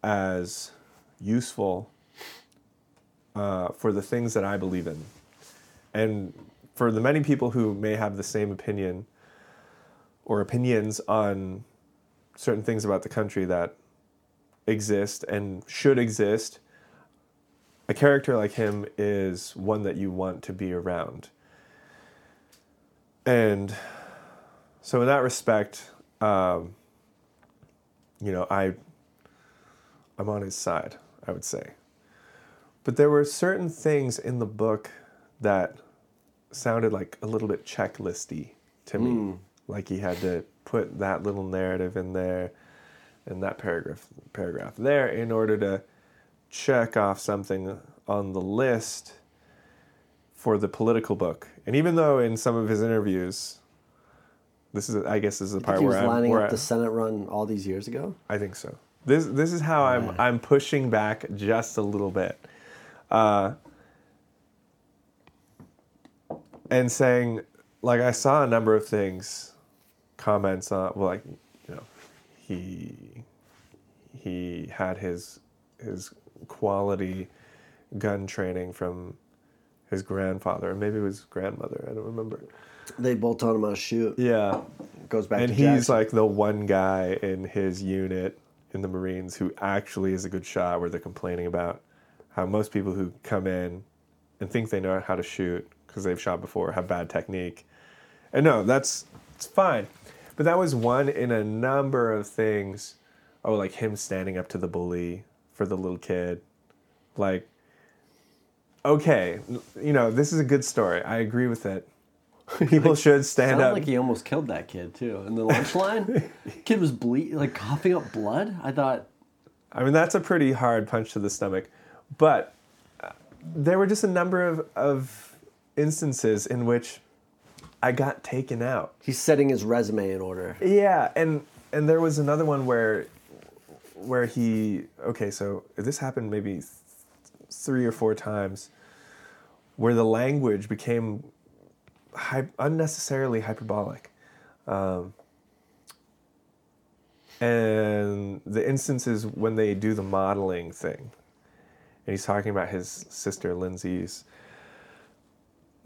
as useful uh, for the things that I believe in, and for the many people who may have the same opinion or opinions on certain things about the country that exist and should exist a character like him is one that you want to be around. And so, in that respect, um, you know, I, I'm on his side, I would say. But there were certain things in the book that sounded like a little bit checklisty to me. Like he had to put that little narrative in there and that paragraph paragraph there in order to check off something on the list for the political book. And even though in some of his interviews, this is I guess this is the part he was where I'm lining where up I, the Senate run all these years ago. I think so. This this is how I'm. I'm pushing back just a little bit, uh, and saying like I saw a number of things, comments on well like you know he he had his his quality gun training from his grandfather or maybe it was grandmother I don't remember. They both taught him how to shoot. Yeah, Goes back and he's Jackson. like the one guy in his unit in the Marines who actually is a good shot, where they're complaining about how most people who come in and think they know how to shoot because they've shot before have bad technique. And no, that's it's fine. But that was one in a number of things. Oh, like him standing up to the bully for the little kid. Like, okay, you know, this is a good story. I agree with it. People should stand up. like he almost killed that kid too. In the lunch line, kid was bleed, like coughing up blood. I thought, I mean, that's a pretty hard punch to the stomach. But uh, there were just a number of, of instances in which I got taken out. he's setting his resume in order. Yeah, and and there was another one where where he okay, so this happened maybe th- three or four times where the language became hy- unnecessarily hyperbolic. Um, and the instances when they do the modeling thing, and he's talking about his sister Lindsay's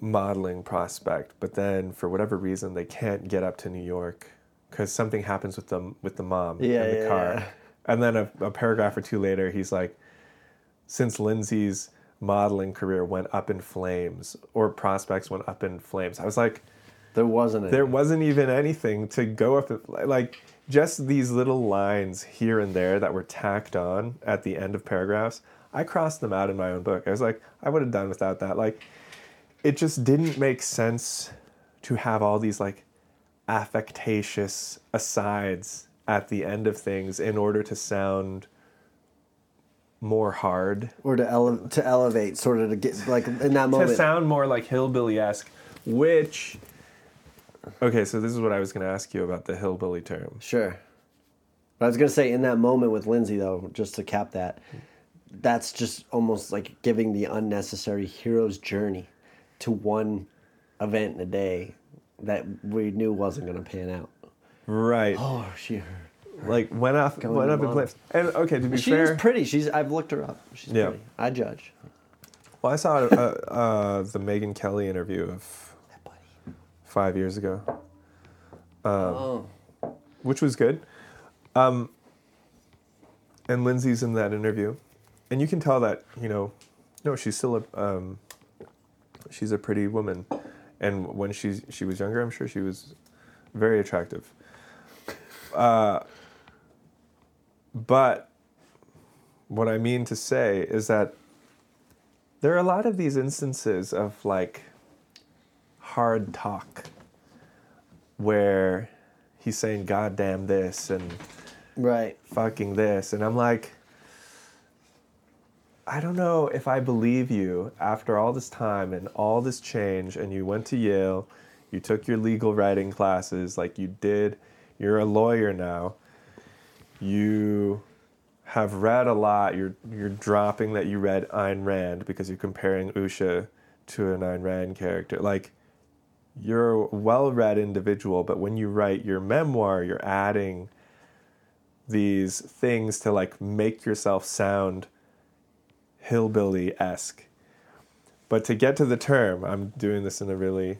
modeling prospect, but then for whatever reason they can't get up to New York because something happens with them with the mom Yeah, in the yeah, car. yeah. And then a, a paragraph or two later, he's like, since Lindsay's modeling career went up in flames, or prospects went up in flames, I was like, There wasn't there wasn't even anything to go up like just these little lines here and there that were tacked on at the end of paragraphs i crossed them out in my own book i was like i would have done without that like it just didn't make sense to have all these like affectatious asides at the end of things in order to sound more hard or to ele- to elevate, sort of to get like in that moment. to sound more like hillbilly-esque which okay so this is what i was going to ask you about the hillbilly term Sure. But I was gonna say in that moment with Lindsay though, just to cap that, that's just almost like giving the unnecessary hero's journey to one event in a day that we knew wasn't gonna pan out. right Oh, she like went off went to up in flames and okay to be she fair is pretty. She's I've looked her up. She's Yeah. pretty. I judge. well i saw uh, uh, the megyn kelly interview of five years ago oh. which was good um, and lindsay's in that interview and you can tell that you know no she's still a um, she's a pretty woman. And when she she was younger i'm sure she was very attractive. Uh, but what i mean to say is that there are a lot of these instances of like hard talk where he's saying god damn this and Right. fucking this. And i'm like i don't know if i believe you after all this time and all this change and you went to yale you took your legal writing classes like you did you're a lawyer now. You have read a lot you're you're dropping that you read Ayn Rand because you're comparing Usha to an Ayn Rand character. Like you're a well-read individual but when you write your memoir you're adding these things to like make yourself sound hillbilly-esque. But to get to the term i'm doing this in a really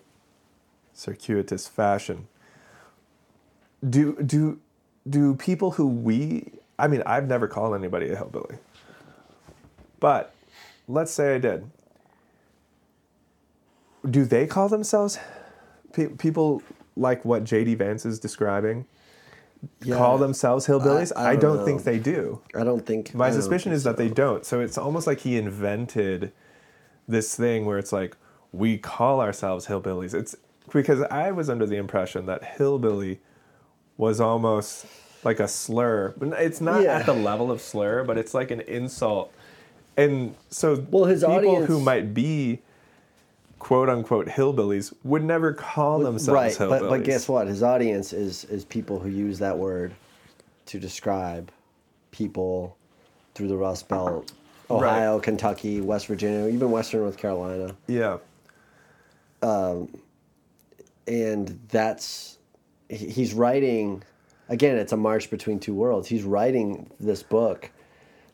circuitous fashion. Do do do people who we i mean i've never called anybody a hillbilly. But let's say i did. Do they call themselves pe- people like what jd vance is describing call themselves hillbillies I- I i, don't don't think they do I don't think my don't suspicion think is that they don't. So it's almost like he invented this thing where it's like we call ourselves hillbillies. It's because I was under the impression that hillbilly was almost like a slur. It's not Yeah. at the level of slur, but it's like an insult. And so Well, his people audience- who might be quote unquote hillbillies would never call themselves right, hillbillies. but but guess what? His audience is is people who use that word to describe people through the Rust Belt, Ohio, Kentucky, West Virginia, even Western North Carolina, Yeah. Um, and that's he's writing. Again, it's a march between two worlds. He's writing this book.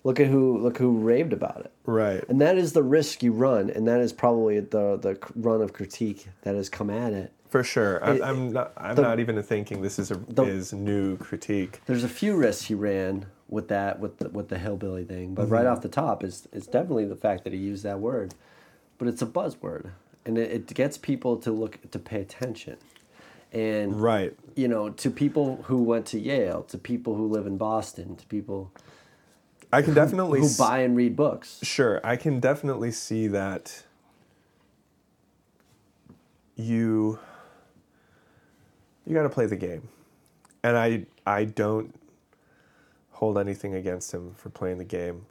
Look at who look who raved about it. Right. And that is the risk you run, and that is probably the the run of critique that has come at it. For sure. I'm, It- I'm not I'm the- not even thinking this is a the- is new critique. There's a few risks he ran. with that with the, with the hillbilly thing. But right mm-hmm. off the top is is definitely the fact that he used that word, but it's a buzzword, and it, it gets people to look to pay attention, and Right. you know to people who went to Yale, to people who live in Boston, to people I can definitely who s- buy and read books. Sure, I can definitely see that you you got to play the game. And I I don't hold anything against him for playing the game.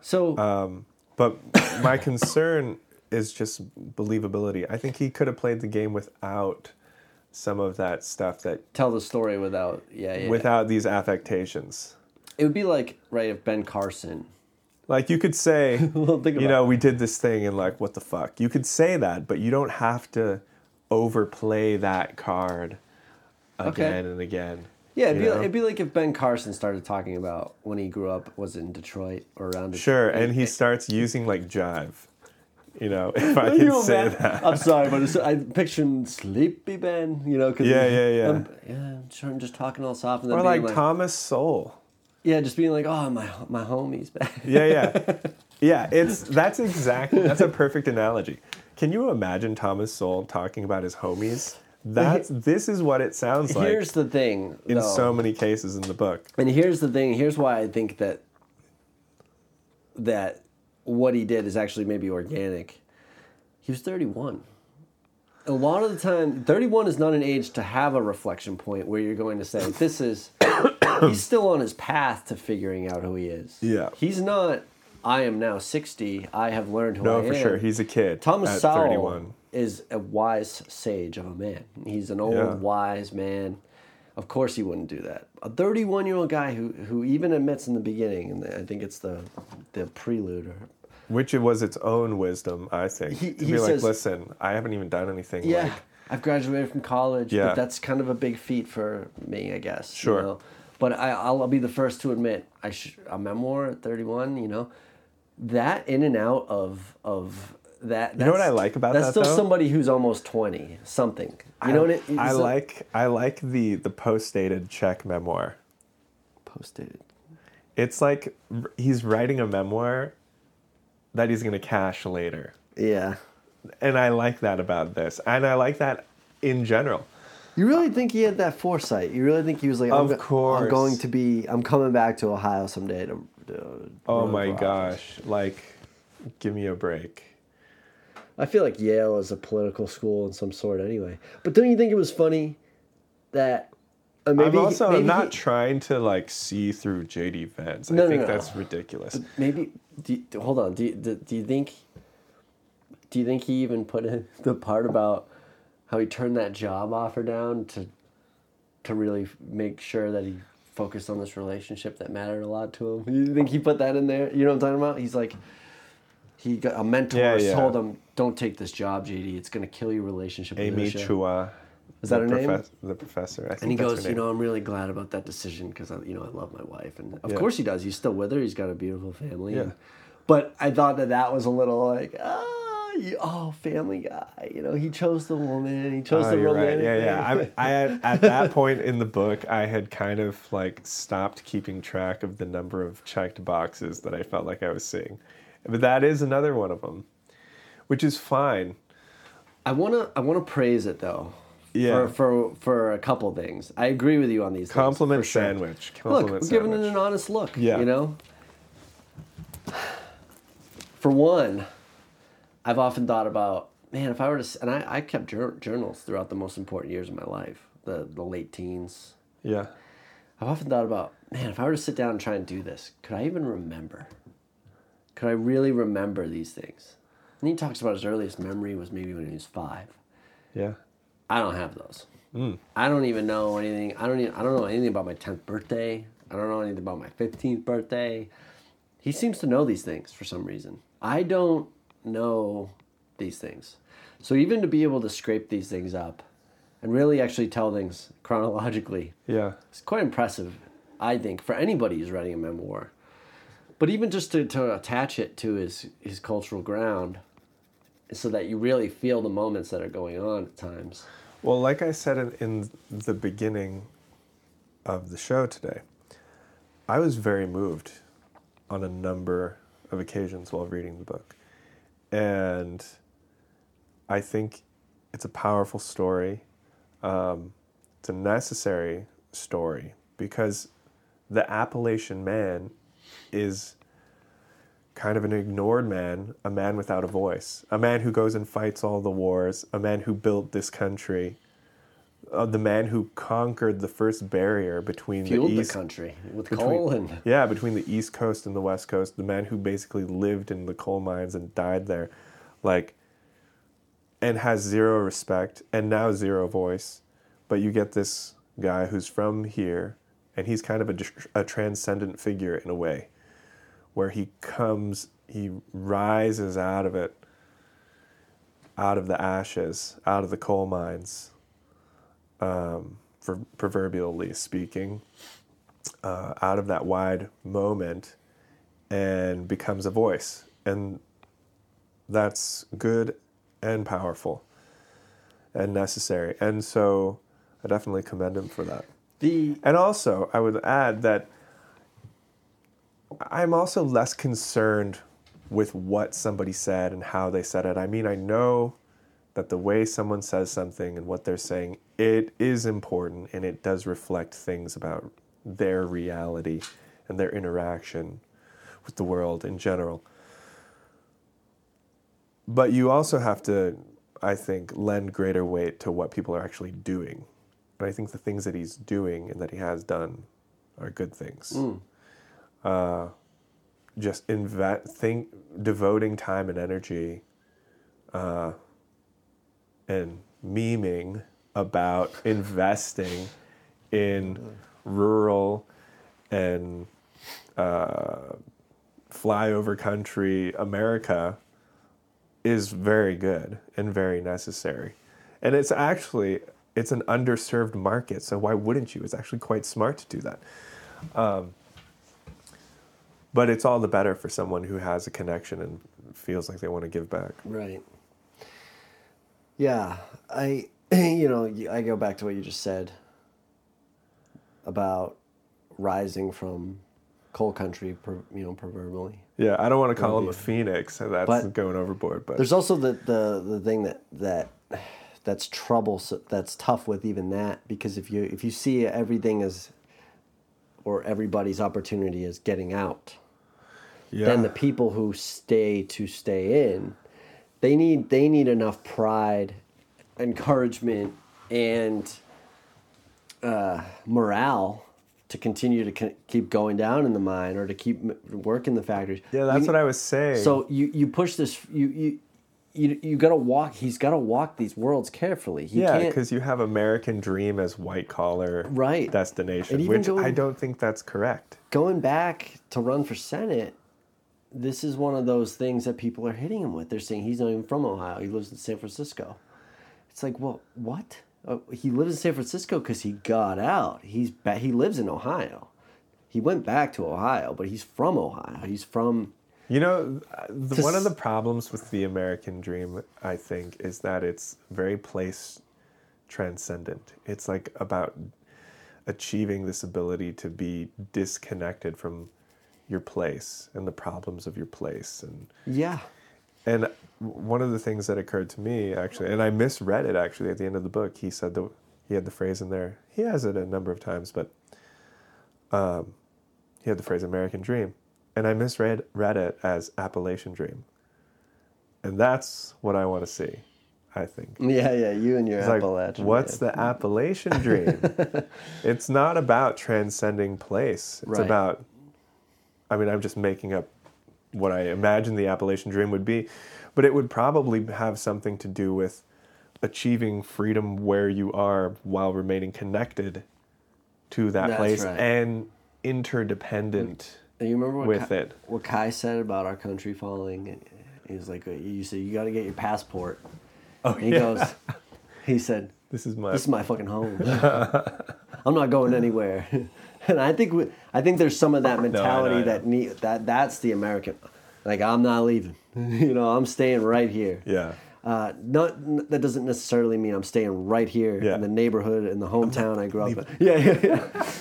So Um, but my concern is just believability. I think he could have played the game without some of that stuff that tell the story without yeah, yeah. without these affectations. It would be like right if Ben Carson. Like you could say, Well, you know, we did this thing and like, what the fuck? You could say that, but you don't have to overplay that card again and again. Yeah, it'd be, know? it'd be like if Ben Carson started talking about when he grew up was in Detroit or around Detroit. Sure, and he starts using like jive. You know, if I Can say imagine- that. I'm sorry, but it's, I picture Sleepy Ben. You know, cause Yeah, yeah, yeah. I'm, yeah, I'm sure I'm just talking all soft and then Or being like Thomas Sowell. Yeah, just being like, oh my my homies back. Yeah, yeah. Yeah, it's that's exactly that's a perfect analogy. Can you imagine Thomas Sowell talking about his homies? That's this is what it sounds like Here's the thing, in though. so many cases in the book. And here's the thing. Here's why I think that that what he did is actually maybe organic. He was 31. A lot of the time, 31 is not an age to have a reflection point where you're going to say, "This is." he's still on his path to figuring out who he is. Yeah. He's not. I am now 60. I have learned who No, I for sure. He's a kid. Thomas Sowell 31. is a wise sage of a man. He's an old Yeah. wise man. Of course, he wouldn't do that. A 31 year old guy who who even admits in the beginning, and I think it's the the prelude, or Which it was its own wisdom, I think. He- to he be like, listen, I haven't even done anything. yeah, Like, I've graduated from college, Yeah. but that's kind of a big feat for me, I guess. you Sure. know? But I, I'll be the first to admit, I sh- a memoir at 31, you know, that in and out of of that. You know what I like about that's that, That's still though? somebody who's almost 20, something. You know what it, I like I like the the post dated check memoir. post dated. It's like he's writing a memoir that he's gonna cash later. Yeah. And I like that about this. And I like that in general. You really think he had that foresight? You really think he was like, I'm, Of go- I'm going to be, I'm coming back to Ohio someday to. to Oh my gosh. Like give me a break. I feel like Yale is a political school in some sort anyway. But don't you think it was funny that uh, maybe I'm also maybe not he- try to like see through JD Vance. I No, no, think no. that's ridiculous. maybe do you, hold on. Do you, do, do you think? Do you think he even put in the part about how he turned that job offer down to to really make sure that he focused on this relationship that mattered a lot to him? Do you think he put that in there? You know what I'm talking about? He's like. He got a mentor Yeah, yeah. told him, "Don't take this job, JD. It's going to kill your relationship." Amy Alicia." Chua. Is that her name? The professor. I think And he goes, you know, I'm really glad about that decision because you know I love my wife, and of Yeah. course he does. He's still with her. He's got a beautiful family. Yeah. and- but I thought that that was a little like, ah, you, oh, Family Guy. You know, he chose the woman. He chose Oh, the you're right. Yeah, yeah. I, I had, at that point in the book, I had kind of like stopped keeping track of the number of checked boxes that I felt like I was seeing. But that is another one of them, which is fine. I wanna, I wanna praise it though. Yeah. For, for for a couple things, I agree with you on these. things, Compliment for sure. sandwich. Look, Compliment we're giving it an honest look. Yeah. You know? For one, I've often thought about, man, if I were to, and I, I kept jour- journals throughout the most important years of my life, the, the late teens. Yeah. I've often thought about, man, if I were to sit down and try and do this, could I even remember? Could I really remember these things? And he talks about his earliest memory was maybe when he was five. Yeah. I don't have those. Hmm. I don't even know anything. I don't. Even, I don't know anything about my tenth birthday. I don't know anything about my fifteenth birthday. He seems to know these things for some reason. I don't know these things. So even to be able to scrape these things up, and really actually tell things chronologically, Yeah. it's quite impressive. I think for anybody who's writing a memoir, but even just to, to attach it to his his cultural ground, so that you really feel the moments that are going on at times. Well, like I said in, in the beginning of the show today, I was very moved on a number of occasions while reading the book. And I think it's a powerful story. Um, it's a necessary story because the Appalachian man is kind of an ignored man, a man without a voice, a man who goes and fights all the wars, a man who built this country, uh, the man who conquered the first barrier between Fueled the the east country with between- coal and yeah, between the East Coast and the West Coast, the man who basically lived in the coal mines and died there, like, and has zero respect and now zero voice. But you get this guy who's from here, and he's kind of a, a transcendent figure in a way, where he comes, he rises out of it, out of the ashes, out of the coal mines, um, for proverbially speaking uh, out of that wide moment and becomes a voice. And that's good and powerful and necessary. And so I definitely commend him for that. the And also, I would add that I'm also less concerned with what somebody said and how they said it. I mean, I know that the way someone says something and what they're saying, it is important and it does reflect things about their reality and their interaction with the world in general. But you also have to, I think, lend greater weight to what people are actually doing. And I think the things that he's doing and that he has done are good things. Uh, just invest, think, devoting time and energy, uh, and memeing about investing in rural and uh, flyover country America is very good and very necessary. And it's actually it's an underserved market, so why wouldn't you? It's actually quite smart to do that. Um, but it's all the better for someone who has a connection and feels like they want to give back. Right. Yeah, I you know I go back to what you just said about rising from coal country, per, you know, proverbially. Yeah, I don't want to call him a phoenix. so That's But- going overboard, but There's also the the the thing that that that's trouble. That's tough with even that because if you if you see everything as or everybody's opportunity is getting out, yeah. then the people who stay to stay in, they need they need enough pride, encouragement, and uh, morale to continue to c- keep going down in the mine or to keep m- working the factories. yeah, that's You- what I was saying. So you you push this you you. You, you gotta walk. He's gotta walk these worlds carefully. He yeah, because you have American Dream as white collar Right. destination, which going- I don't think that's correct. going back to run for senate, this is one of those things that people are hitting him with. They're saying he's not even from Ohio. He lives in San Francisco. It's like, well, what? Uh, he lives in San Francisco because he got out. He's ba- he lives in Ohio. He went back to Ohio, but he's from Ohio. He's from You know, the, one of the problems with the American dream, I think, is that it's very place transcendent. It's like about achieving this ability to be disconnected from your place and the problems of your place and yeah, and one of the things that occurred to me actually and i misread it actually at the end of the book he said that he had the phrase in there he has it a number of times but um, he had the phrase american dream and i misread read it as appalachian dream and that's what i want to see i think yeah, yeah. You and your it's like, Appalachian. what's the Appalachian dream? it's not about transcending place. It's Right. about, I mean, I'm just making up what I imagine the Appalachian dream would be, but it would probably have something to do with achieving freedom where you are while remaining connected to that That's place right. and interdependent. And you remember what with Kai, it. what Kai said about our country falling? He was like, uh, "You said you got to get your passport." Oh, And he yeah. goes, he said, This is my. "This is my fucking home. I'm not going anywhere." and I think we, I think there's some of that mentality know. that need that that's the American. Like I'm not leaving. you know, I'm staying right here. yeah. Uh, not n- that doesn't necessarily mean I'm staying right here Yeah. in the neighborhood in the hometown I grew up in. Yeah, yeah, yeah.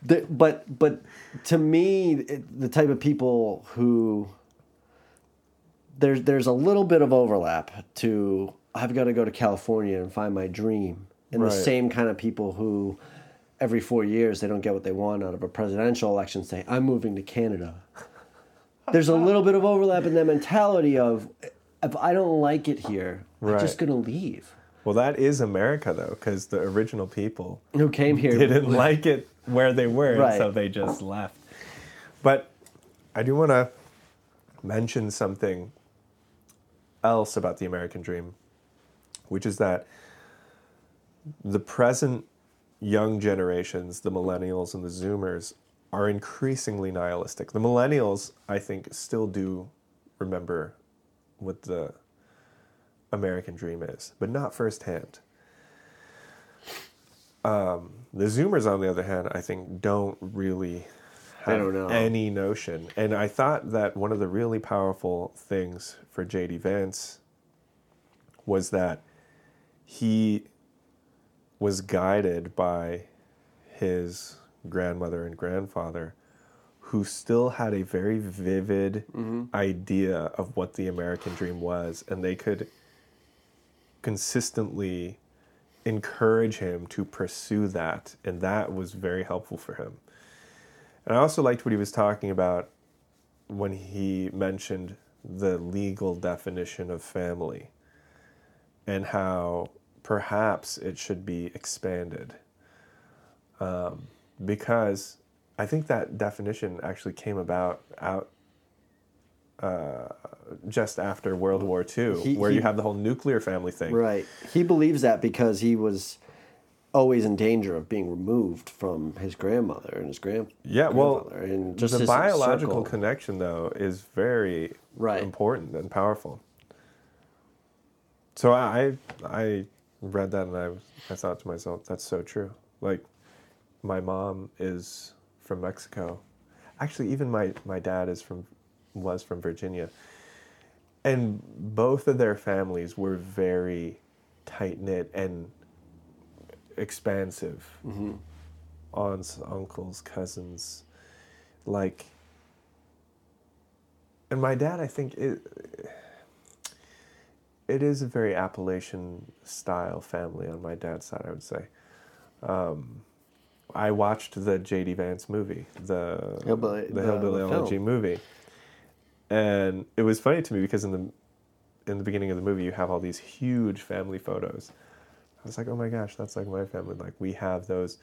The, but but to me, it, the type of people who there's there's a little bit of overlap to I've got to go to California and find my dream, and Right. the same kind of people who every four years they don't get what they want out of a presidential election say I'm moving to Canada. There's a little bit of overlap in that mentality of if I don't like it here, I'm just gonna leave. Well, that is America though, because the original people Who came here didn't like it where they were, Right. so they just left. But I do want to mention something else about the American dream, which is that the present young generations, the millennials and the Zoomers, are increasingly nihilistic. The millennials, I think, still do remember what the American dream is, but not firsthand. Um, the Zoomers, on the other hand, I think don't really have don't know. any notion. And I thought that one of the really powerful things for J.D. Vance was that he was guided by his grandmother and grandfather who still had a very vivid mm-hmm. idea of what the American dream was and they could consistently encourage him to pursue that and that was very helpful for him. And I also liked what he was talking about when he mentioned the legal definition of family and how perhaps it should be expanded. Um, because I think that definition actually came about out uh, just after World War II, He- where he- you have the whole nuclear family thing. Right. He believes that because he was always in danger of being removed from his grandmother and his grand Yeah, well, and just the biological circle. connection, though, is very Right. important and powerful. So I I read that and I I thought to myself, that's so true. Like, my mom is from Mexico. Actually, even my my dad is from was from Virginia, and both of their families were very tight knit and expansive. Mm-hmm. Aunts, uncles, cousins, like. And my dad, I think it. It is a very Appalachian style family on my dad's side, I would say. Um, I watched the J.D. Vance movie, the Hillbilly- the the- Hillbilly the Elegy film. movie, and it was funny to me because in the in the beginning of the movie you have all these huge family photos. I was like, oh my gosh, that's like my family. Like we have those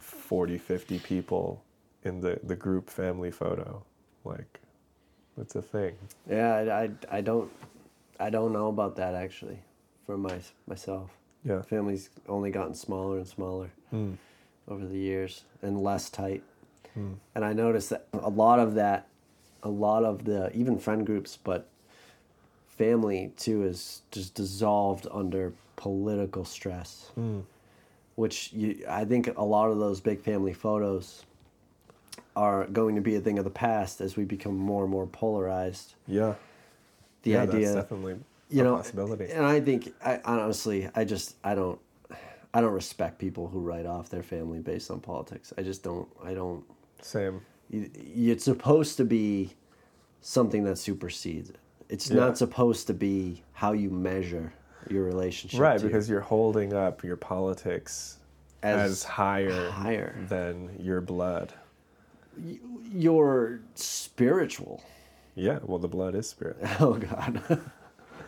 40, 50 people in the, the group family photo. Like, it's a thing. Yeah, I, I, I don't I don't know about that actually for my myself. Yeah. Family's only gotten smaller and smaller Mm. over the years and less tight. Mm. And I noticed that a lot of that, a lot of the even friend groups, but family too is just dissolved under political stress, Mm. which you, I think a lot of those big family photos are going to be a thing of the past as we become more and more polarized. Yeah. The yeah, idea, that's definitely you a know, possibility. and I think I honestly, I just I don't, I don't respect people who write off their family based on politics. I just don't. I don't. Same. you- It's supposed to be something that supersedes it. It's Yeah. not supposed to be how you measure your relationship. Right, because you're holding up your politics as, As higher, higher. than your blood. you're spiritual. Yeah, well, the blood is spirit. Oh God.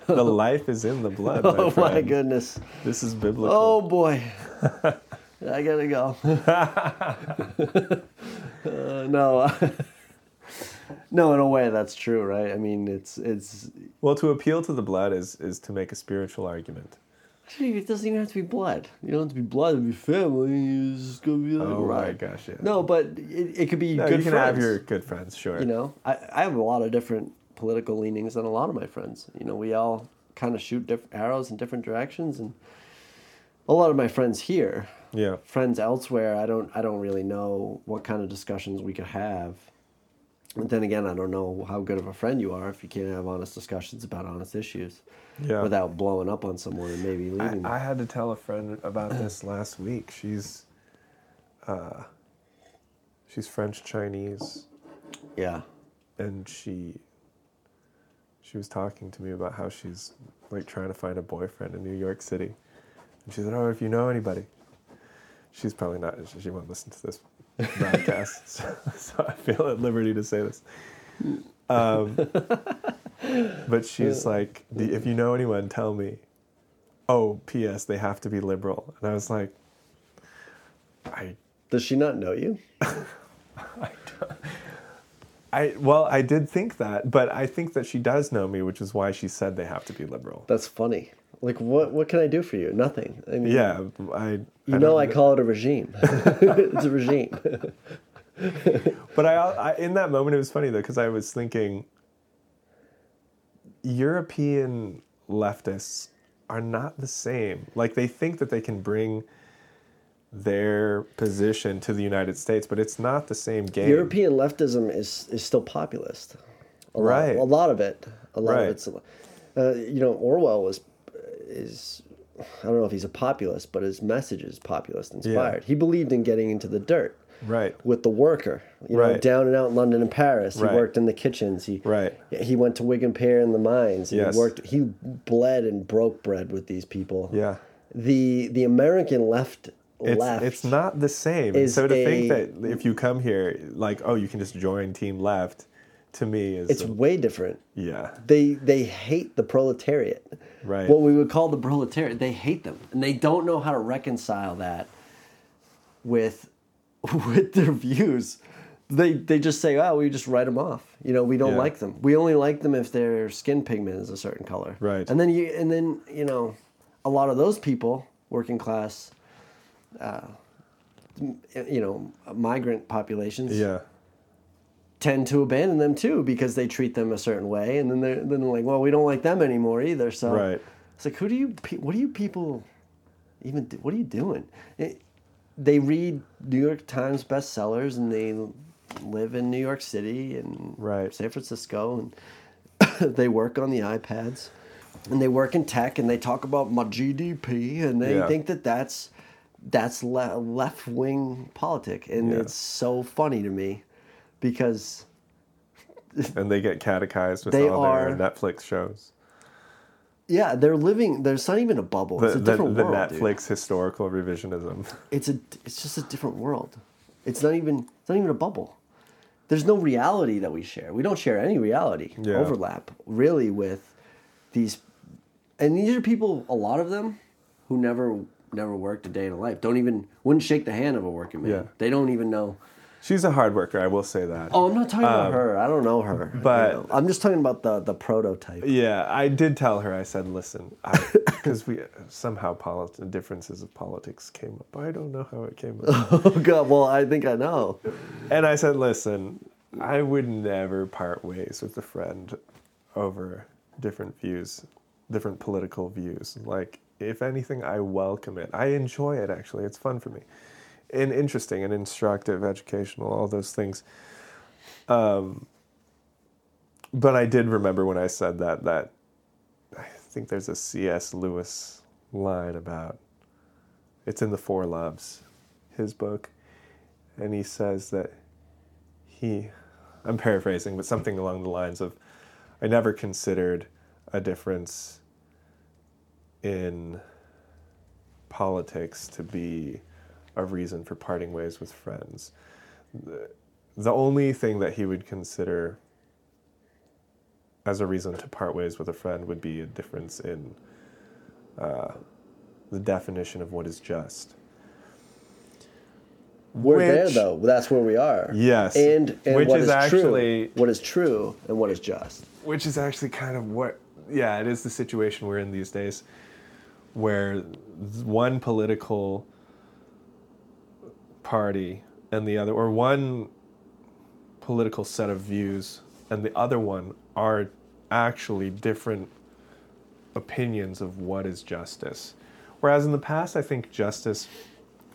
the life is in the blood. My oh my goodness. This is biblical. Oh boy. I gotta go. uh, no. no, in a way that's true, right? I mean, it's it's Well, to appeal to the blood is is to make a spiritual argument. It doesn't even have to be blood. You don't have to be blood to be family. It's just gonna be like Oh my right. gosh, yeah. No, but it, it could be No, good you can friends. have your good friends, sure. You know, I, I have a lot of different political leanings than a lot of my friends. You know, we all kind of shoot different arrows in different directions, and a lot of my friends here, Yeah. friends elsewhere, I don't I don't really know what kind of discussions we could have. But then again, I don't know how good of a friend you are if you can't have honest discussions about honest issues Yeah. without blowing up on someone and maybe leaving them. I had to tell a friend about this last week. She's uh, she's French Chinese, Yeah. and she she was talking to me about how she's like trying to find a boyfriend in New York City, and she said, "Oh, if you know anybody." She's probably not. She won't listen to this broadcast, so, so I feel at liberty to say this. Um, but she's like, if you know anyone, tell me. Oh, P.S. They have to be liberal. And I was like, I, Does she not know you? I do I, well, I did think that, but I think that she does know me, which is why she said they have to be liberal. That's funny. Like, what what can I do for you? Nothing. I mean, Yeah, I. You I know, I call it a regime. it's a regime. But I, I, in that moment, it was funny though, because I was thinking, European leftists are not the same. Like they think that they can bring their position to the United States, but it's not the same game. European leftism is is still populist. A lot, Right. a lot of it. A lot Right. of it's. Uh, you know, Orwell was is. I don't know if he's a populist, but his message is populist inspired. He believed in getting into the dirt Right. with the worker. You know, Right. down and out in London and Paris. He worked in the kitchens. He Right. He went to Wigan Pier in the mines. Yes. He worked. He bled and broke bread with these people. Yeah. The the American left It's, left. it's not the same. And is so to think that if you come here, like, oh, you can just join Team Left, to me is It's a- way different. yeah, they they hate the proletariat. Right. What we would call the proletariat. They hate them, and they don't know how to reconcile that with with their views. They they just say, "Oh, we just write them off." You know, we don't Yeah. like them. We only like them if their skin pigment is a certain color. Right. And then you and then you know, a lot of those people, working class, uh, you know, migrant populations, yeah, tend to abandon them too because they treat them a certain way, and then they're then they're like, well, we don't like them anymore either. So Right. it's like, who do you? What do you people even? Do, what are you doing? It, they read New York Times bestsellers and they live in New York City and Right. San Francisco and they work on the iPads and they work in tech and they talk about my GDP and they Yeah. think that that's that's le- left wing politic and Yeah. it's so funny to me because and they get catechized with all are- their Netflix shows. yeah they're living there's not even a bubble The, it's a the, different the world dude. Netflix historical revisionism. it's a it's just a different world it's not even it's not even a bubble there's no reality that we share we don't share any reality Yeah. overlap really with these and these are people a lot of them who never never worked a day in a life don't even wouldn't shake the hand of a working man Yeah. they don't even know She's a hard worker, I will say that. oh i'm not talking about her i don't know her you Um, but- know. i'm just talking about the the prototype Yeah, I did tell her. I said, "Listen, because we somehow polit- differences of politics came up. I don't know how it came up." oh god well i think i know and I said, "Listen, I would never part ways with a friend over different views, different political views. Like, if anything, I welcome it. I enjoy it. Actually, it's fun for me, and interesting, and instructive, educational, all those things." Um, but I did remember when I said that that I think there's a C.S. Lewis line about it's in the Four Loves, his book, and he says that he I'm paraphrasing, but something along the lines of I never considered a difference in politics to be a reason for parting ways with friends. The, the only thing that he would consider as a reason to part ways with a friend would be a difference in uh, the definition of what is just. We're there though. That's where we are. Yes. And, and Which what is is actually- true, what is true and what is just. which is actually kind of what yeah it is the situation we're in these days where one political party and the other or one political set of views and the other one are actually different opinions of what is justice whereas in the past i think justice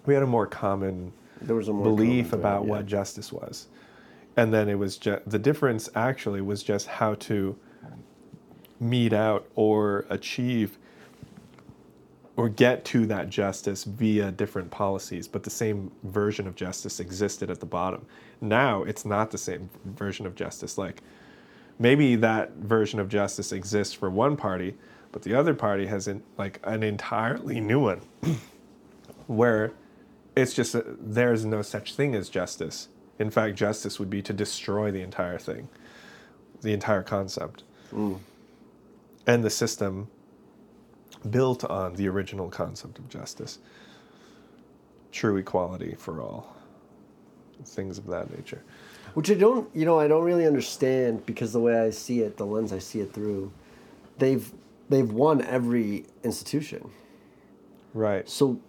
we had a more common There was a more belief about thread, what justice was. And then it was just the difference actually was just how to mete out or achieve or get to that justice via different policies, but the same version of justice existed at the bottom. Now it's not the same version of justice. Like maybe that version of justice exists for one party, but the other party has an, like an entirely new one where it's just that there's no such thing as justice. In fact, justice would be to destroy the entire thing, the entire concept. Mm. And the system built on the original concept of justice true equality for all, things of that nature. Which I don't, you know, I don't really understand because the way I see it, the lens I see it through, they've they've won every institution. Right. So,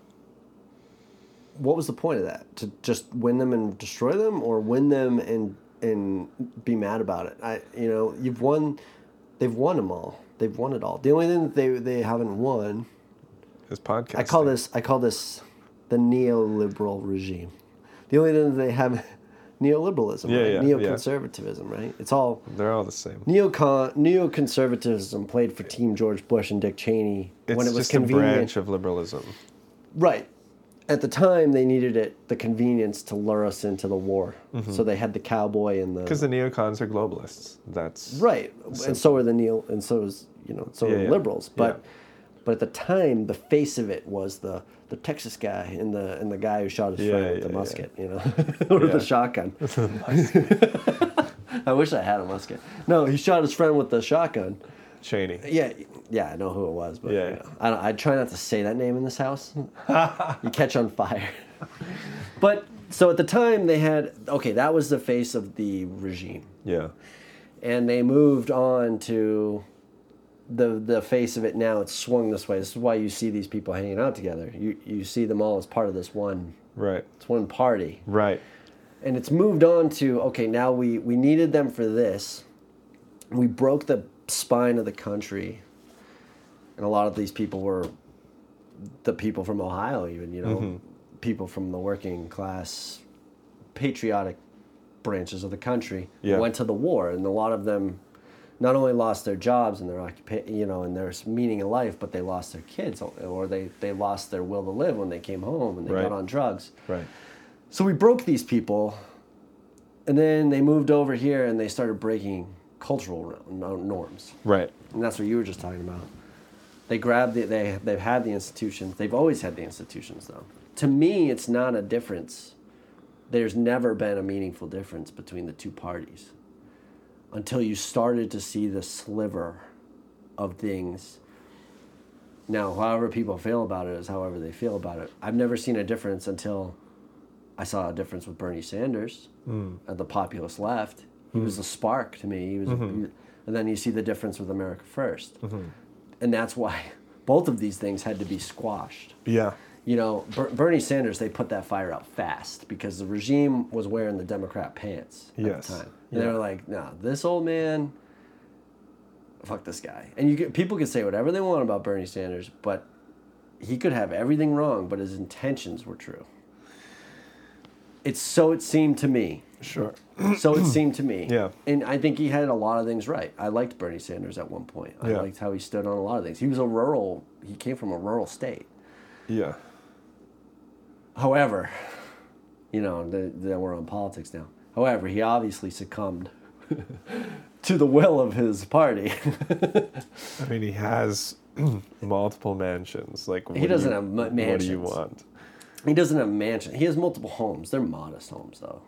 what was the point of that? To just win them and destroy them, or win them and and be mad about it? I, you know, you've won. They've won them all. They've won it all. The only thing that they they haven't won. is podcast. I call this. I call this the neoliberal regime. The only thing that they have. Neoliberalism, Yeah, right? yeah, yeah. neoconservatism, right? It's all They're all the same. neocon neoconservatism played for Team George Bush and Dick Cheney It's when it was just a convenient. branch of liberalism. Right. At the time, they needed it the convenience to lure us into the war. Mm-hmm. So they had the cowboy and the Because the neocons are globalists. That's right, and so are the neo, and so is you know so Yeah, are yeah. liberals. But Yeah. but at the time, the face of it was the the Texas guy and the and the guy who shot his friend with the musket, you know, or the shotgun. I wish I had a musket. No, he shot his friend with the shotgun. Cheney. Yeah, yeah, I know who it was, but Yeah. you know, I I try not to say that name in this house. you catch on fire. but so at the time they had okay, that was the face of the regime, Yeah. and they moved on to the the face of it. Now it's swung this way. This is why you see these people hanging out together. You you see them all as part of this one. Right. It's one party Right. and it's moved on to okay now we we needed them for this we broke the spine of the country and a lot of these people were the people from ohio even you know Mm-hmm. people from the working class patriotic branches of the country Yeah. went to the war and a lot of them not only lost their jobs and their occupation you know and their meaning in life but they lost their kids or they they lost their will to live when they came home and they Right. got on drugs Right. so we broke these people, and then they moved over here and they started breaking cultural norms, Right. and that's what you were just talking about. They grabbed the, they they've had the institutions. They've always had the institutions, though. To me, it's not a difference. There's never been a meaningful difference between the two parties until you started to see the sliver of things. Now, however people feel about it is however they feel about it. I've never seen a difference until I saw a difference with Bernie Sanders hmm. and the populist left. He was the spark to me. He was, mm-hmm. and then you see the difference with America 1st mm-hmm. and that's why both of these things had to be squashed. Yeah. You know, Ber- Bernie Sanders, they put that fire out fast because the regime was wearing the Democrat pants at Yes. the time. And they were like, "No, this old man, fuck this guy." And you can, people can say whatever they want about Bernie Sanders, but he could have everything wrong, but his intentions were true. It's so it seemed to me. Sure. So it seemed to me. Yeah. And I think he had a lot of things right. I liked Bernie Sanders at one point. I Yeah. liked how he stood on a lot of things. He was a rural, he came from a rural state. Yeah. However, you know, then we're on politics now. However, he obviously succumbed to the will of his party. I mean, he has multiple mansions. Like He doesn't you- have ma- What do you mansions. want? he doesn't have a mansion. He has multiple homes. They're modest homes, though.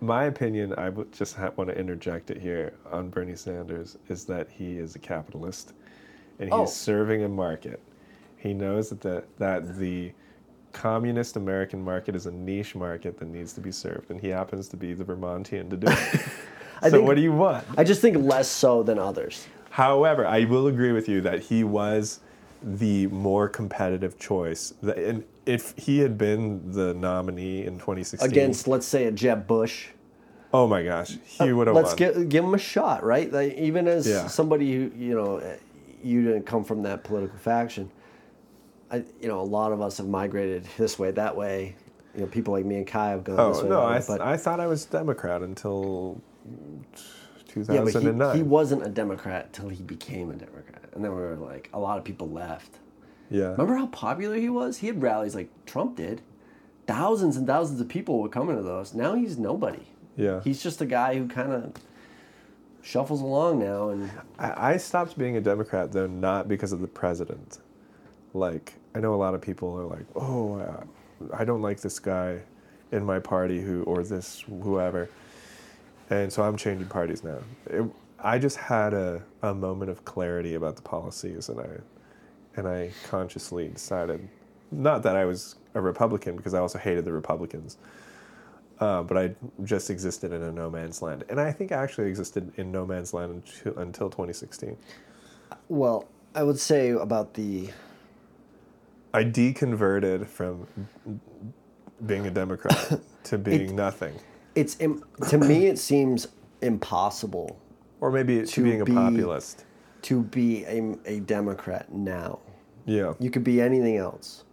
My opinion, I would just ha- want to interject it here on Bernie Sanders, is that he is a capitalist, and he's Oh. serving a market. He knows that the, that the communist American market is a niche market that needs to be served, and he happens to be the Vermontian to do it. So think- what do you want? I just think less so than others. However, I will agree with you that he was the more competitive choice. And if he had been the nominee in 2016, Against, let's say, a Jeb Bush. oh my gosh, he uh, would have Let's won. give give him a shot, right? Like, even as Yeah. somebody who you know, you didn't come from that political faction. I, you know, a lot of us have migrated this way, that way. You know, people like me and Kai have gone oh, this oh way. no, way, I, th- but I thought I was Democrat until yeah, but he, he wasn't a Democrat till he became a Democrat, and then we were like, a lot of people left, Yeah. Remember how popular he was? He had rallies like Trump did. Thousands and thousands of people were coming to those. Now he's nobody. Yeah. He's just a guy who kind of shuffles along now and I, I stopped being a Democrat though not because of the president. Like I know a lot of people are like, oh, I don't like this guy in my party who or this whoever, and so I'm changing parties now. It, I just had a, a moment of clarity about the policies, and I and I consciously decided, not that I was a Republican because I also hated the Republicans, uh, but I just existed in a no man's land, and I think I actually existed in no man's land until, until 2016. well, I would say about the I deconverted from being a Democrat to being nothing, it's im- to me it seems impossible or maybe to To being a be- populist. to be a, a Democrat now. Yeah, You could be anything else,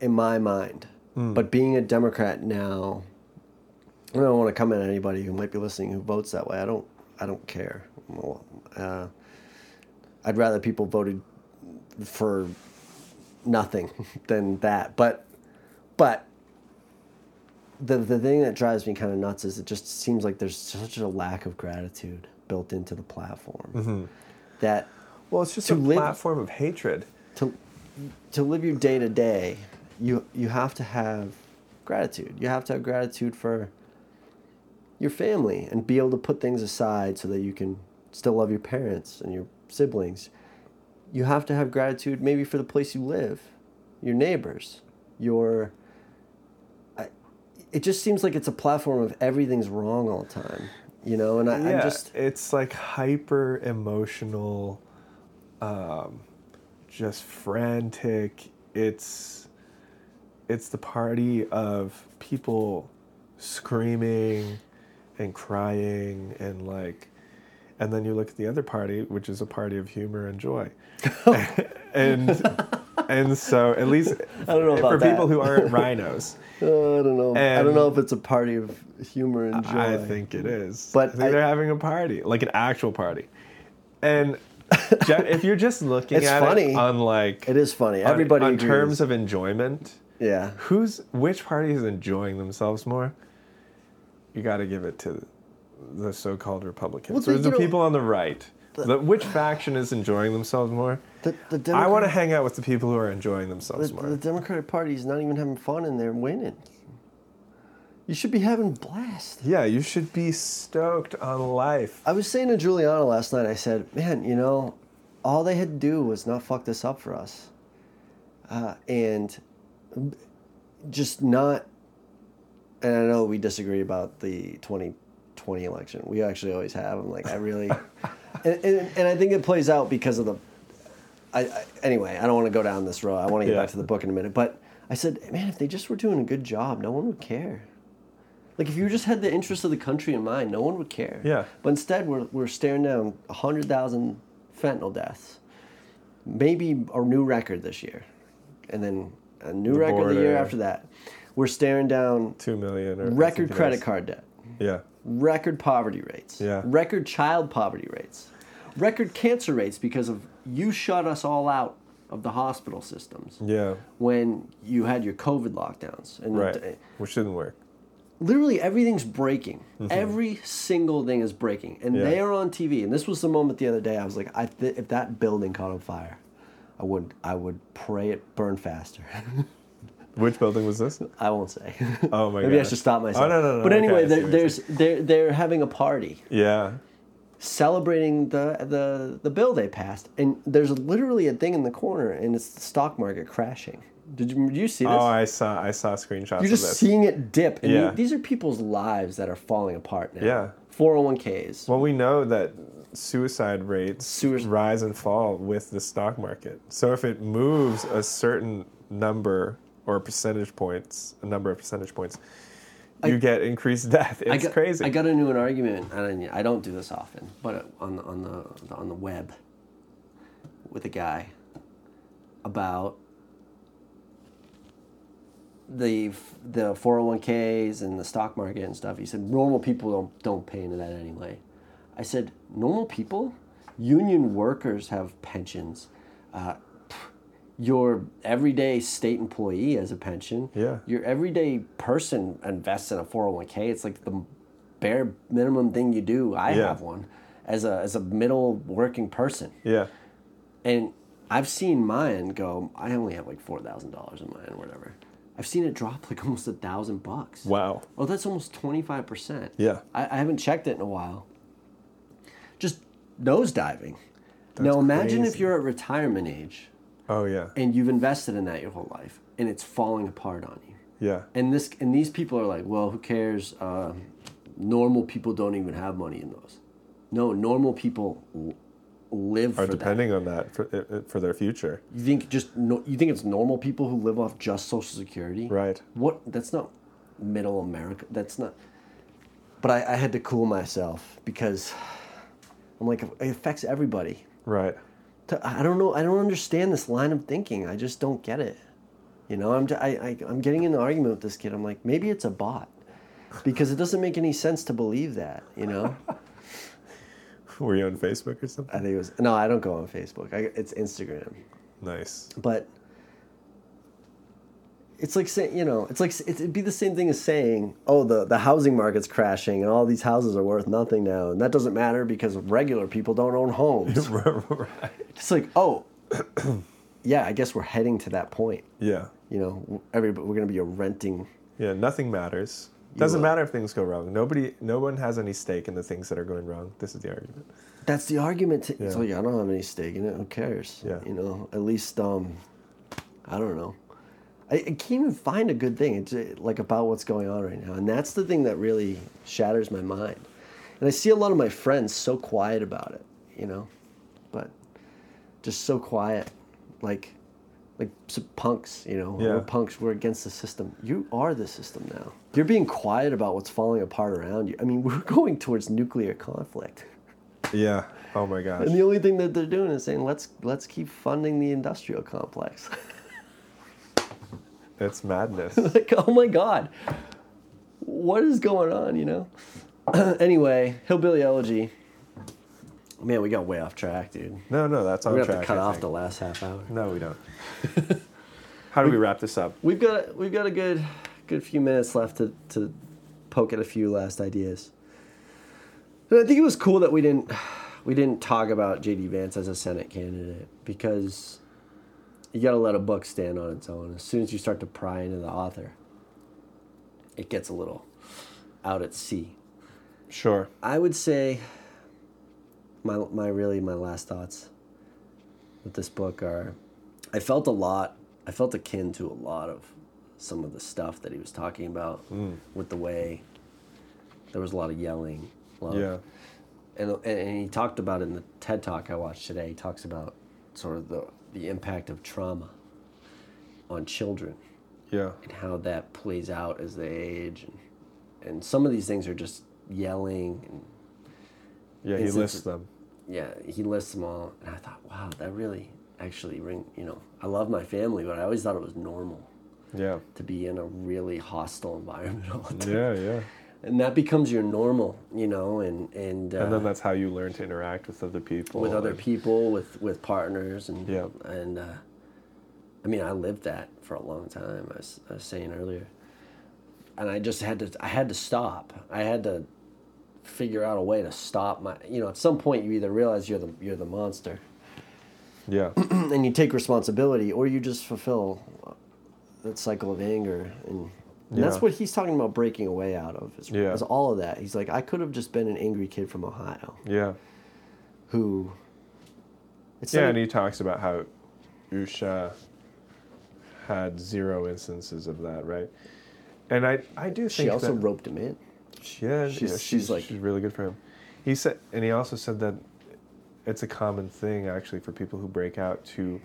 in my mind. But being a Democrat now, I don't want to come at anybody who might be listening who votes that way. I don't. I don't care. Uh, I'd rather people voted for nothing than that. But, but the the thing that drives me kind of nuts is it just seems like there's such a lack of gratitude built into the platform mm-hmm. that well, it's just To a live- platform of hatred. to to live your day to day, you you have to have gratitude. You have to have gratitude for your family and be able to put things aside so that you can still love your parents and your siblings. You have to have gratitude maybe for the place you live, your neighbors, your it just seems like it's a platform of everything's wrong all the time, you know, and I, yeah, I just it's like hyper emotional, um, just frantic. It's it's the party of people screaming and crying and like and then you look at the other party which is a party of humor and joy and and so at least I don't know for about people who aren't RINOs uh, I don't know. I don't know if it's a party of humor and joy. I think it is. But I they're having a party, like an actual party. And if you're just looking It's at funny. it on like It is funny. Everybody on agrees. terms of enjoyment, yeah. who's which party is enjoying themselves more? You got to give it to the so-called Republicans Well, or the- the people on the right. The, which faction is enjoying themselves more? The, the I want to hang out with the people who are enjoying themselves the, more. the Democratic Party is not even having fun and they're winning. You should be having blast. yeah, you should be stoked on life. I was saying to Juliana last night, I said, man, you know, all they had to do was not fuck this up for us. Uh, and just not, and I know we disagree about the 2020 election. We actually always have. I'm like, I really, and, and, and I think it plays out because of the, I, I anyway, I don't want to go down this road. I want to get Yeah. back to the book in a minute. But I said, man, if they just were doing a good job, no one would care. Like if you just had the interest of the country in mind, no one would care. Yeah. But instead, we're, we're staring down 100,000 fentanyl deaths. Maybe a new record this year. And then a new The record the year after that. We're staring down Two million or record credit card debt, Yeah. Record poverty rates, Yeah. record child poverty rates, record cancer rates because of you shut us all out of the hospital systems Yeah. when you had your COVID lockdowns. And Right. Which didn't work. literally everything's breaking. Every single thing is breaking, and Mm-hmm. Yeah. they are on TV. And this was the moment the other day. I was like, I th- if that building caught on fire, I would I would pray it burn faster. Which building was this? I won't say. Oh my god. Maybe I should stop myself. Oh, no, no, no, But anyway, I see there, what you're there's they're they're having a party Yeah. celebrating the the the bill they passed, and there's literally a thing in the corner, and it's the stock market crashing. Did you did you see this? Oh, I saw I saw screenshots You're of just seeing it dip. And Yeah. these are people's lives that are falling apart now. Yeah. 401ks. well, we know that suicide rates rise and fall with the stock market. So if it moves a certain number or percentage points, a number of percentage points, you get increased death. It's I got, crazy. I got into an argument, and I don't do this often, but on the, on the on the web with a guy about the the 401ks and the stock market and stuff. He said normal people don't don't pay into that anyway. I said normal people, union workers have pensions. Uh, your everyday state employee has a pension. Yeah. Your everyday person invests in a 401k. It's like the bare minimum thing you do. I Yeah. have one as a as a middle working person. Yeah. And I've seen mine go I only have like $4,000 in mine or whatever. I've seen it drop like almost a thousand bucks. Wow. Oh, that's almost 25%. Yeah. I, I haven't checked it in a while. Just nosediving. That's now imagine if you're at retirement age Oh yeah. and you've invested in that your whole life and it's falling apart on you. Yeah. And this and these people are like, well, who cares? Uh, normal people don't even have money in those. No, normal people l- live Are depending on that for for their future. You think just no, you think it's normal people who live off just Social Security? Right. What? That's not middle America. That's not. But I, I had to cool myself because I'm like, it affects everybody. Right. To- I don't know. I don't understand this line of thinking. I just don't get it. You know, I'm, I, I, I'm getting in an argument with this kid. I'm like, maybe it's a bot. Because it doesn't make any sense to believe that, you know? Were you on Facebook or something? I think it was, no, I don't go on Facebook. I, it's Instagram. Nice. But it's like saying, you know, it's like, it'd be the same thing as saying, oh, the, the housing market's crashing and all these houses are worth nothing now. And that doesn't matter because regular people don't own homes. right. it's like, oh, yeah, I guess we're heading to that point. Yeah. you know, everybody we're gonna be a renting. Yeah. Nothing matters. Doesn't matter if things go wrong. Nobody. No one has any stake in the things that are going wrong. This is the argument. That's the argument. To, It's Yeah. like I don't have any stake in it. Who cares? Yeah. You know, at least um, I don't know. I, I can't even find a good thing. It's uh, like about what's going on right now, and that's the thing that really shatters my mind. And I see a lot of my friends so quiet about it. You know, but just so quiet, like. Like punks, you know, Yeah. we're punks. We're against the system. You are the system now. You're being quiet about what's falling apart around you. I mean, we're going towards nuclear conflict. Yeah. Oh my gosh. And the only thing that they're doing is saying, let's let's keep funding the industrial complex. It's madness. like, oh my God, what is going on? You know. anyway, hillbilly elegy. Man, we got way off track, dude. No, no, that's on We're gonna track. have to cut I off think. the last half hour. No, we don't. How do we wrap this up? We've got we've got a good good few minutes left to, to poke at a few last ideas. And I think it was cool that we didn't we didn't talk about JD Vance as a Senate candidate because you got to let a book stand on its own. As soon as you start to pry into the author, it gets a little out at sea. Sure. I would say my my really my last thoughts with this book are I felt a lot I felt akin to a lot of some of the stuff that he was talking about mm. with the way there was a lot of yelling a lot Yeah. and, and and he talked about in the TED talk I watched today he talks about sort of the the impact of trauma on children Yeah. and how that plays out as they age and and some of these things are just yelling and Yeah, he lists them. yeah he lists them all and i thought wow that really actually ring you know i love my family but i always thought it was normal Yeah. to be in a really hostile environment all the time. Yeah, yeah. And that becomes your normal you know and and, uh, And then that's how you learn to interact with other people. with other people with with partners and Yeah. and uh, i mean i lived that for a long time I was, I was saying earlier and i just had to i had to stop i had to figure out a way to stop my you know at some point you either realize you're the you're the monster Yeah. and you take responsibility or you just fulfill that cycle of anger and, and that's what he's talking about breaking away out of is, Yeah. is all of that he's like i could have just been an angry kid from ohio yeah. who it's Yeah, like- and he talks about how Usha had zero instances of that, right? And I, I do think she also that, roped him in yeah, she's- yeah, she's she's, like- she's really good for him. He said, and he also said that it's a common thing actually for people who break out to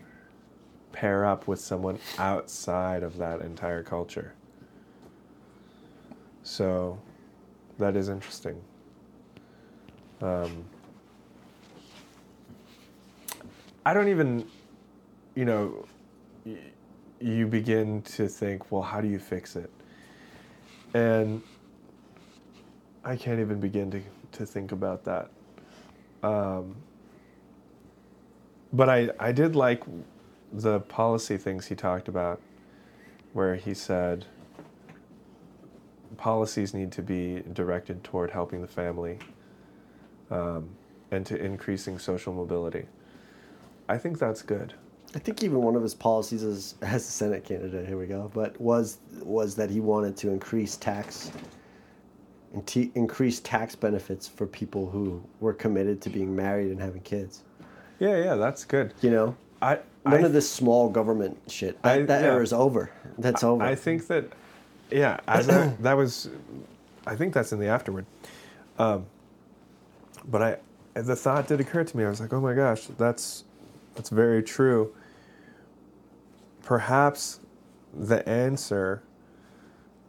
pair up with someone outside of that entire culture. So, that is interesting. Um, I don't even, you know, y- you begin to think, well, how do you fix it? And I can't even begin to, to think about that. Um, but I, I did like the policy things he talked about, where he said policies need to be directed toward helping the family um, and to increasing social mobility. I think that's good. I think even one of his policies as as a Senate candidate, here we go, but was was that he wanted to increase tax and t- increase tax benefits for people who were committed to being married and having kids. Yeah, yeah, that's good. You know, I none I, of this small government shit. That, I- that yeah. era is over. That's over. I think that, yeah, as I, that was, I think that's in the afterward. Um, but I, the thought did occur to me. I was like, oh my gosh, that's, that's very true. Perhaps the answer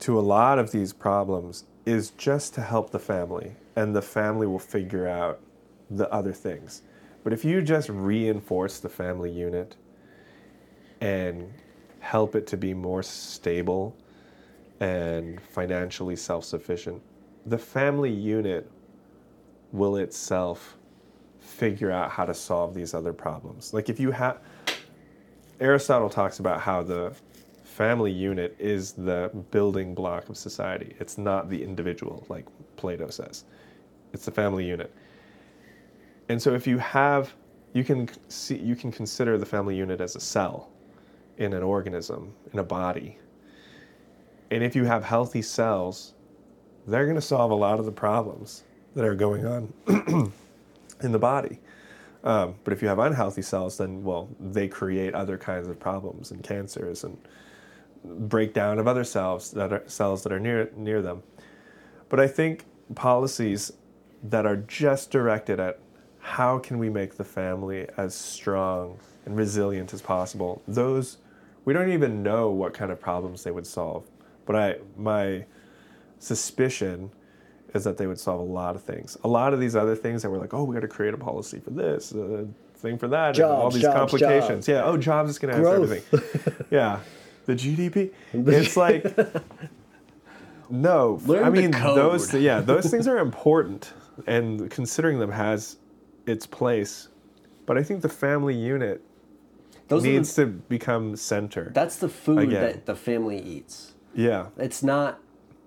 to a lot of these problems is just to help the family, and the family will figure out the other things. But if you just reinforce the family unit and help it to be more stable and financially self sufficient, the family unit will itself figure out how to solve these other problems. Like if you have, Aristotle talks about how the family unit is the building block of society. It's not the individual, like Plato says. It's the family unit. And so if you have, you can see, you can consider the family unit as a cell in an organism, in a body. And if you have healthy cells, they're going to solve a lot of the problems that are going on in the body. Um, but if you have unhealthy cells, then, well, they create other kinds of problems and cancers and breakdown of other cells that are cells that are near near them. But I think policies that are just directed at how can we make the family as strong and resilient as possible, those we don't even know what kind of problems they would solve. But I my suspicion is that they would solve a lot of things. A lot of these other things that were like, oh, we got to create a policy for this, a thing for that, and all these jobs, complications. jobs. Yeah, oh, jobs is going to answer everything. yeah, the GDP. It's like no. Learn I the mean, code. those yeah, those things are important, and considering them has its place. But I think the family unit Those needs the, to become center. that's the food Again. that the family eats. Yeah, It's not.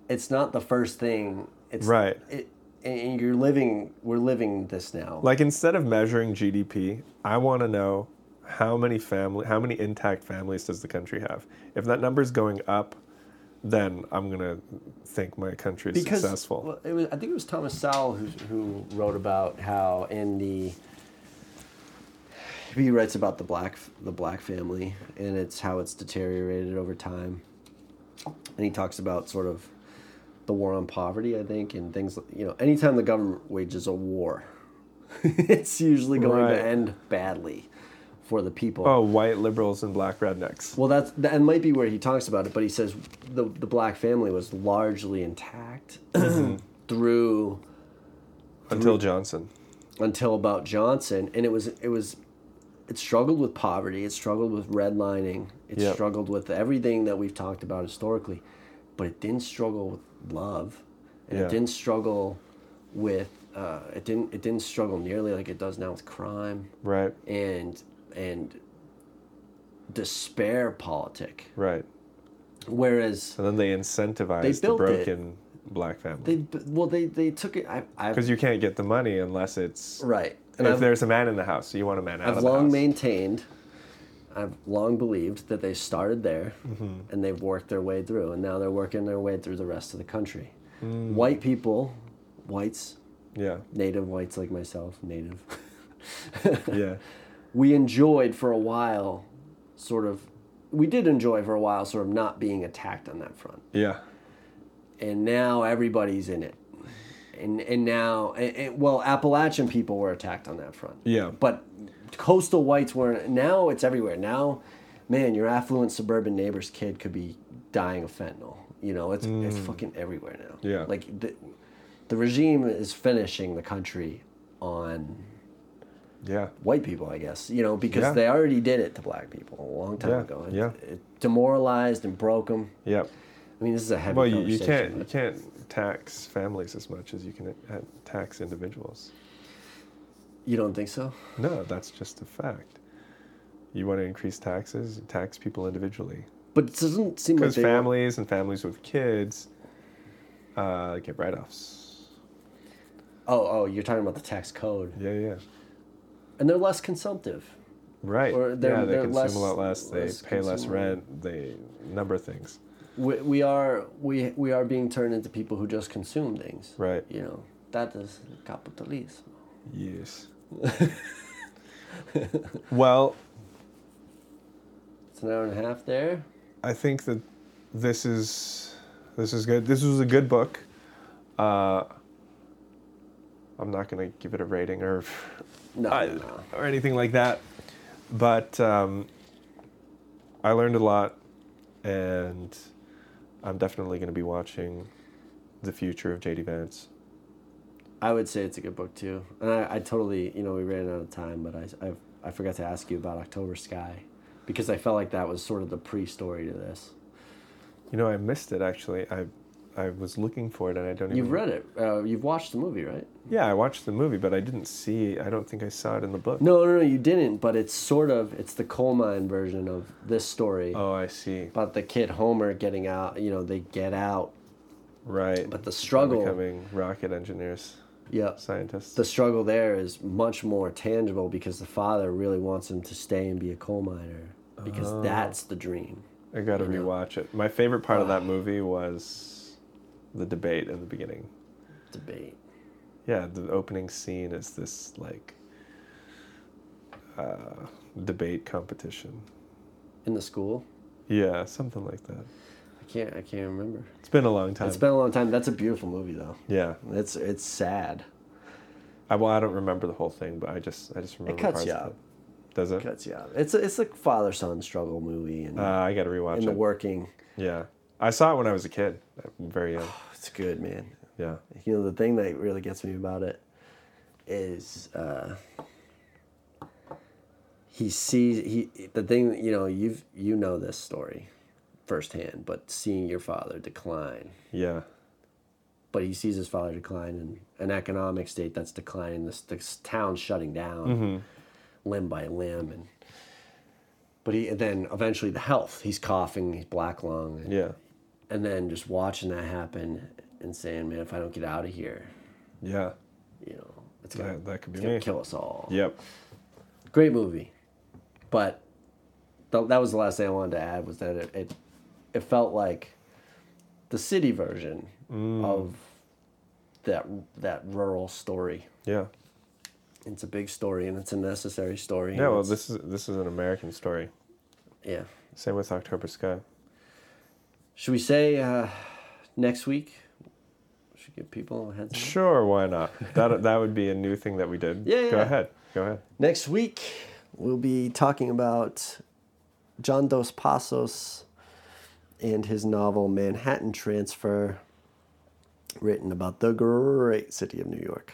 It's not the first thing. It's Right. It, and you're living. We're living this now. like instead of measuring GDP, I want to know how many family, how many intact families does the country have? If that number is going up, then I'm gonna think my country is because successful. well, it was, I think it was Thomas Sowell who, who wrote about how in the he writes about the black the black family and it's how it's deteriorated over time, and he talks about sort of the war on poverty, I think, and things. You know, anytime the government wages a war, it's usually going Right. to end badly for the people. Oh, white liberals and black rednecks. Well, that's that might be where he talks about it, but he says the the black family was largely intact through Until Johnson. until about Johnson, and it was it was it struggled with poverty, it struggled with redlining, it Yep. struggled with everything that we've talked about historically, but it didn't struggle with love, and Yeah. it didn't struggle with uh, it didn't it didn't struggle nearly like it does now with crime Right, and and despair politic. right. Whereas And then they incentivized They the built it. broken black family. they well they they took it. I Because you can't get the money unless it's right. And if I've, there's a man in the house, you want a man out I've of the long maintained, I've long believed that they started there, Mm-hmm. and they've worked their way through, and now they're working their way through the rest of the country. Mm. White people, whites, yeah, native whites like myself, native. yeah, we enjoyed for a while, sort of. We did enjoy for a while, sort of not being attacked on that front. yeah, and now everybody's in it. And and now, and, and- well, Appalachian people were attacked on that front. yeah. But coastal whites weren't. Now it's everywhere. Now, man, your affluent suburban neighbor's kid could be dying of fentanyl. You know, it's it's fucking everywhere now. Mm. Yeah. Like the, the regime is finishing the country on Yeah, white people, I guess. You know, because Yeah. they already did it to black people a long time Yeah, ago. It, yeah. it demoralized and broke them. yeah. I mean, this is a heavy Well, you, you can't you can't tax families as much as you can uh, tax individuals. You don't think so? No, that's just a fact. You want to increase taxes? Tax people individually. But it doesn't seem like Because families and families with kids uh, get write offs. Oh, oh, you're talking about the tax code, Yeah, yeah. and they're less consumptive. Right. Or they're- yeah, they they're consume less- a lot less. They less pay less rent. They number of things. We, we are we we are being turned into people who just consume things. Right. You know that is capitalism. Yes. well, It's an hour and a half there. I think that this is this is good. This was a good book. Uh, I'm not gonna give it a rating or No, I- no. or anything like that, but um, I learned a lot, and I'm definitely gonna be watching the future of JD Vance. I would say it's a good book too, and I, I totally you know we ran out of time, but I, I I forgot to ask you about October Sky, because I felt like that was sort of the pre-story to this. You know, I missed it actually. I I was looking for it, and I don't. Even You've even... read it. Uh, you've watched the movie, right? Yeah, I watched the movie, but I didn't see. I don't think I saw it in the book. No, no, no, you didn't. But it's sort of it's the coal mine version of this story Oh, I see. about the kid Homer getting out. You know, they get out, Right. but the struggle. Becoming rocket engineers, Yeah, scientists. the struggle there is much more tangible because the father really wants him to stay and be a coal miner because Oh. that's the dream. I got to you know. rewatch it. My favorite part of that movie was the debate in the beginning. Debate. Yeah, the opening scene is this like uh, debate competition. In the school, Yeah, something like that. I can't. I can't remember. It's been a long time. It's been a long time. That's a beautiful movie, though. yeah. It's it's sad. I, well, I don't remember the whole thing, but I just I just remember It cuts parts you of out. it. Does it? Cuts you out. It's a, it's a father son struggle movie, and Uh, I got to rewatch it. in it. the working. Yeah, I saw it when I was a kid, very young. It's good, man. Yeah. You know the thing that really gets me about it is uh, he sees he the thing you know you've you know this story firsthand, but seeing your father decline, Yeah. but he sees his father decline in an economic state that's declining. This this town's shutting down, Mm-hmm. limb by limb, and but he and then eventually the health. He's coughing. He's black lung. And, Yeah. And then just watching that happen and saying, "Man, if I don't get out of here, Yeah. you know, it's gonna, That, that could be gonna kill us all." Yep. Great movie, but th- that was the last thing I wanted to add was that it it, it felt like the city version Mm. of that that rural story. Yeah. It's a big story and it's a necessary story. Yeah. Well, this is this is an American story. yeah. Same with October Sky. Should we say uh, next week? Should give people a heads up. Sure, why not? That that would be a new thing that we did. Yeah, yeah. Go ahead. Go ahead. Next week, we'll be talking about John Dos Passos and his novel Manhattan Transfer, written about the great city of New York.